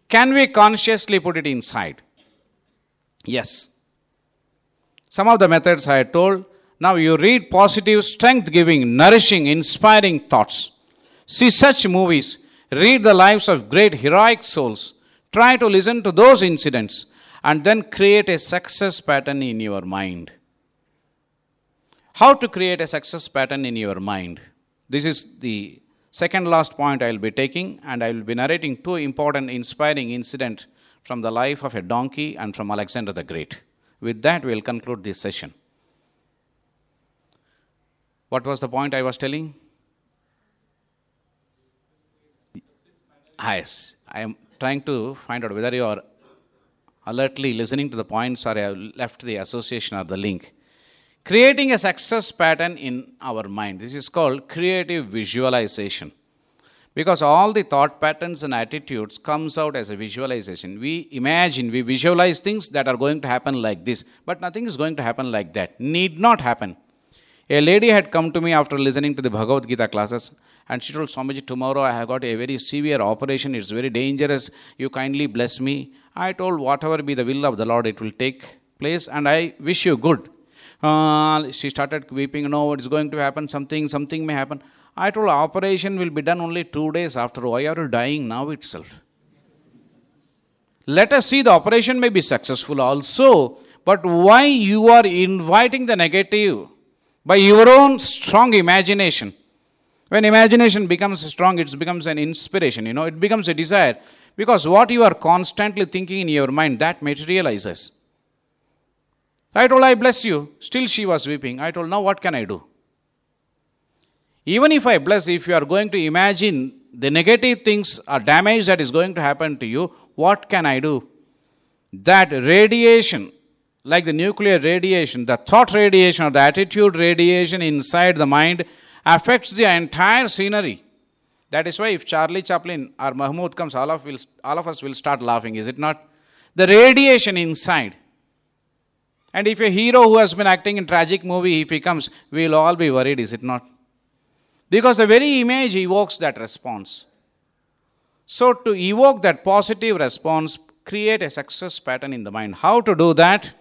Can we consciously put it inside? Yes. Some of the methods I told. Now you read positive, strength giving, nourishing, inspiring thoughts. See such movies. Read the lives of great heroic souls. Try to listen to those incidents and then create a success pattern in your mind. How to create a success pattern in your mind? This is the second last point I will be taking, and I will be narrating two important, inspiring incidents from the life of a donkey and from Alexander the Great. With that, we will conclude this session. What was the point I was telling? Ah, yes, I am trying to find out whether you are alertly listening to the points or I have left the association or the link. Creating a success pattern in our mind. This is called creative visualization. Because all the thought patterns and attitudes comes out as a visualization. We imagine, we visualize things that are going to happen like this, but nothing is going to happen like that. Need not happen. A lady had come to me after listening to the Bhagavad Gita classes and she told Swamiji, tomorrow I have got a very severe operation, it's very dangerous, you kindly bless me. I told, whatever be the will of the Lord, it will take place and I wish you good. Uh, she started weeping, no, it's going to happen, something, something may happen. I told, her, operation will be done only two days after. Why are you dying now itself? Let us see the operation may be successful also, but why you are inviting the negative by your own strong imagination? When imagination becomes strong, it becomes an inspiration, you know, it becomes a desire. Because what you are constantly thinking in your mind, that materializes. I told, I bless you. Still she was weeping. I told, now what can I do? Even if I bless, if you are going to imagine the negative things or damage that is going to happen to you, what can I do? That radiation, like the nuclear radiation, the thought radiation or the attitude radiation inside the mind affects the entire scenery. That is why if Charlie Chaplin or Mahmood comes, all of, will, all of us will start laughing, is it not? The radiation inside. And if a hero who has been acting in tragic movie, if he comes, we will all be worried, is it not? Because the very image evokes that response. So to evoke that positive response, create a success pattern in the mind. How to do that?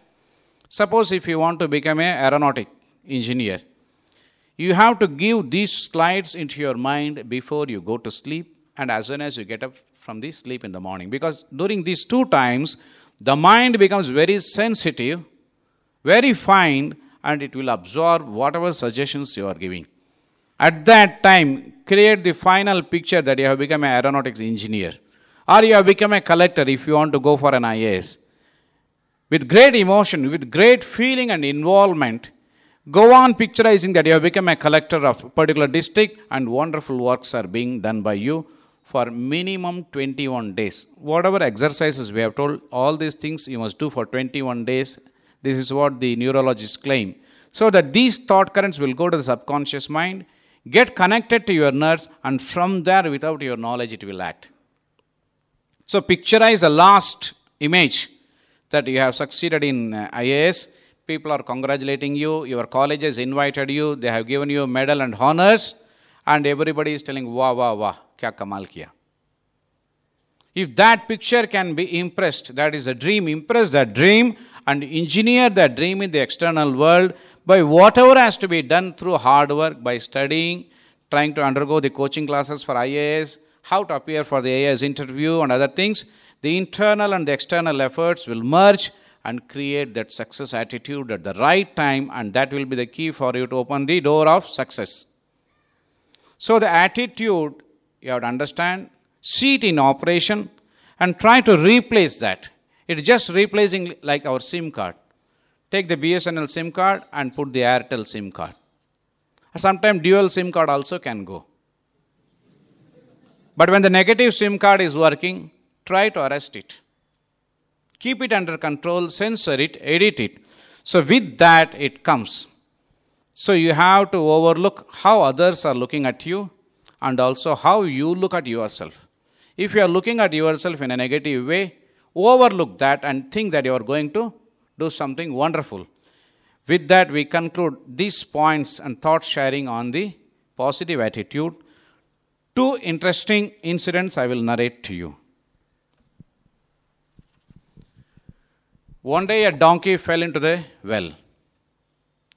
Suppose if you want to become a aeronautic engineer, you have to give these slides into your mind before you go to sleep and as soon as you get up from the sleep in the morning. Because during these two times, the mind becomes very sensitive, very fine, and it will absorb whatever suggestions you are giving. At that time, create the final picture that you have become an aeronautics engineer or you have become a collector if you want to go for an IAS. With great emotion, with great feeling and involvement, go on picturizing that you have become a collector of a particular district and wonderful works are being done by you for minimum 21 days. Whatever exercises we have told, all these things you must do for 21 days. This is what the neurologists claim. So that these thought currents will go to the subconscious mind, get connected to your nerves, and from there, without your knowledge, it will act. So, picturize the last image that you have succeeded in uh, IAS. People are congratulating you, your college has invited you, they have given you a medal and honors, and everybody is telling, Wah, wah, wah, kya kamal kiya. If that picture can be impressed, that is a dream, impress that dream and engineer that dream in the external world by whatever has to be done through hard work, by studying, trying to undergo the coaching classes for IAS, how to appear for the IAS interview, and other things, the internal and the external efforts will merge and create that success attitude at the right time, and that will be the key for you to open the door of success. So, the attitude you have to understand, see it in operation, and try to replace that. It's just replacing like our SIM card. Take the BSNL SIM card and put the Airtel SIM card. Sometimes dual SIM card also can go. But when the negative SIM card is working, try to arrest it. Keep it under control, censor it, edit it. So, with that, it comes. So, you have to overlook how others are looking at you and also how you look at yourself. If you are looking at yourself in a negative way, overlook that and think that you are going to do something wonderful. With that, we conclude these points and thought sharing on the positive attitude. Two interesting incidents I will narrate to you. One day, a donkey fell into the well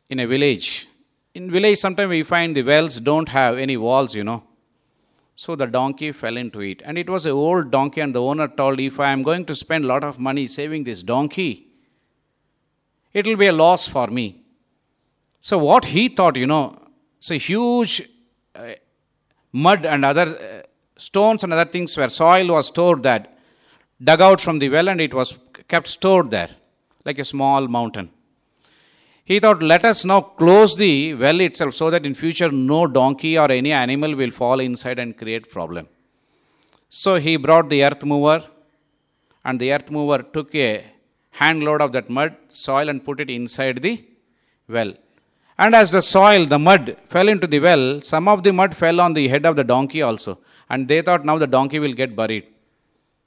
in a village. In village, sometimes we find the wells don't have any walls, you know. So the donkey fell into it. And it was an old donkey, and the owner told, If I am going to spend a lot of money saving this donkey, it will be a loss for me. So, what he thought, you know, so huge uh, mud and other uh, stones and other things where soil was stored that dug out from the well and it was kept stored there like a small mountain. He thought, let us now close the well itself so that in future no donkey or any animal will fall inside and create problem. So he brought the earth mover and the earth mover took a hand load of that mud, soil and put it inside the well. And as the soil, the mud fell into the well, some of the mud fell on the head of the donkey also. And they thought now the donkey will get buried.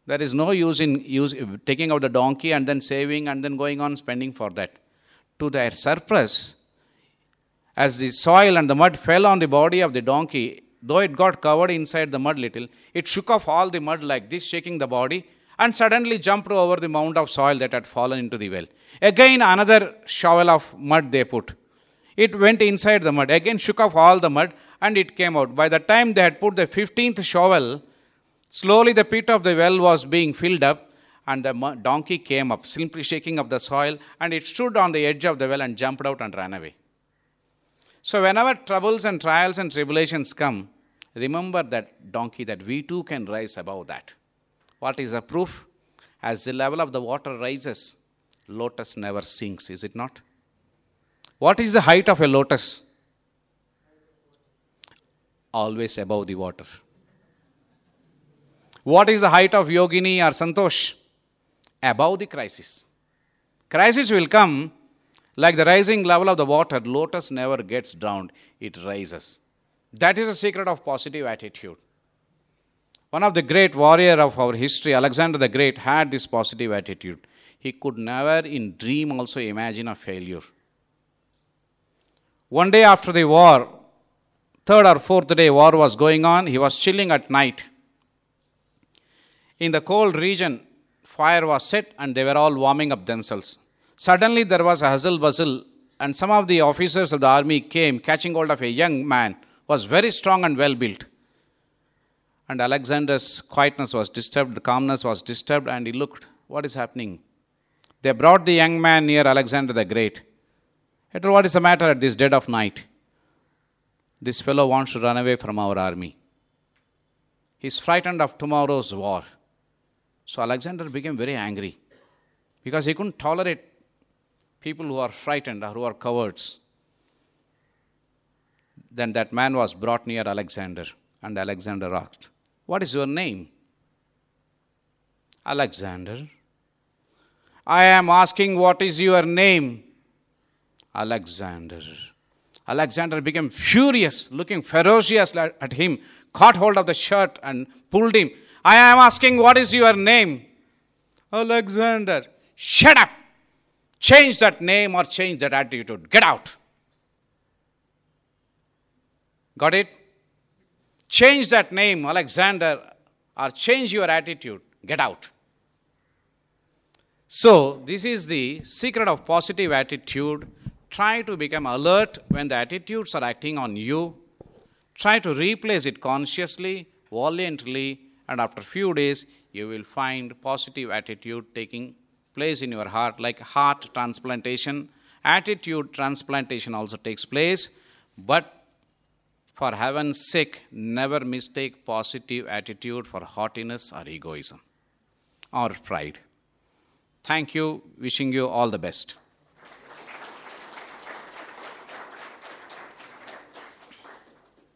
There is no use in use, taking out the donkey and then saving and then going on spending for that. To their surprise, as the soil and the mud fell on the body of the donkey, though it got covered inside the mud little, it shook off all the mud like this, shaking the body, and suddenly jumped over the mound of soil that had fallen into the well. Again, another shovel of mud they put. It went inside the mud, again shook off all the mud, and it came out. By the time they had put the 15th shovel, slowly the pit of the well was being filled up, and the donkey came up, simply shaking up the soil, and it stood on the edge of the well and jumped out and ran away. So, whenever troubles and trials and tribulations come, remember that donkey that we too can rise above that. What is the proof? As the level of the water rises, lotus never sinks, is it not? What is the height of a lotus? always above the water. What is the height of yogini or santosh? Above the crisis. Crisis will come like the rising level of the water. Lotus never gets drowned, it rises. That is the secret of positive attitude. One of the great warrior of our history, Alexander the Great, had this positive attitude. He could never in dream also imagine a failure. One day after the war, third or fourth day war was going on, he was chilling at night. In the cold region, fire was set and they were all warming up themselves. Suddenly there was a hustle bustle, and some of the officers of the army came, catching hold of a young man, was very strong and well built. And Alexander's quietness was disturbed, the calmness was disturbed, and he looked, What is happening? They brought the young man near Alexander the Great. He What is the matter at this dead of night? This fellow wants to run away from our army. He's frightened of tomorrow's war. So Alexander became very angry because he couldn't tolerate people who are frightened or who are cowards. Then that man was brought near Alexander, and Alexander asked, What is your name? Alexander. I am asking, What is your name? Alexander. Alexander became furious, looking ferocious at him, caught hold of the shirt and pulled him. I am asking, What is your name? Alexander. Shut up! Change that name or change that attitude. Get out. Got it? Change that name, Alexander, or change your attitude. Get out. So, this is the secret of positive attitude. Try to become alert when the attitudes are acting on you. Try to replace it consciously, valiantly, and after few days, you will find positive attitude taking place in your heart, like heart transplantation. Attitude transplantation also takes place, but for heaven's sake, never mistake positive attitude for haughtiness or egoism or pride. Thank you. Wishing you all the best.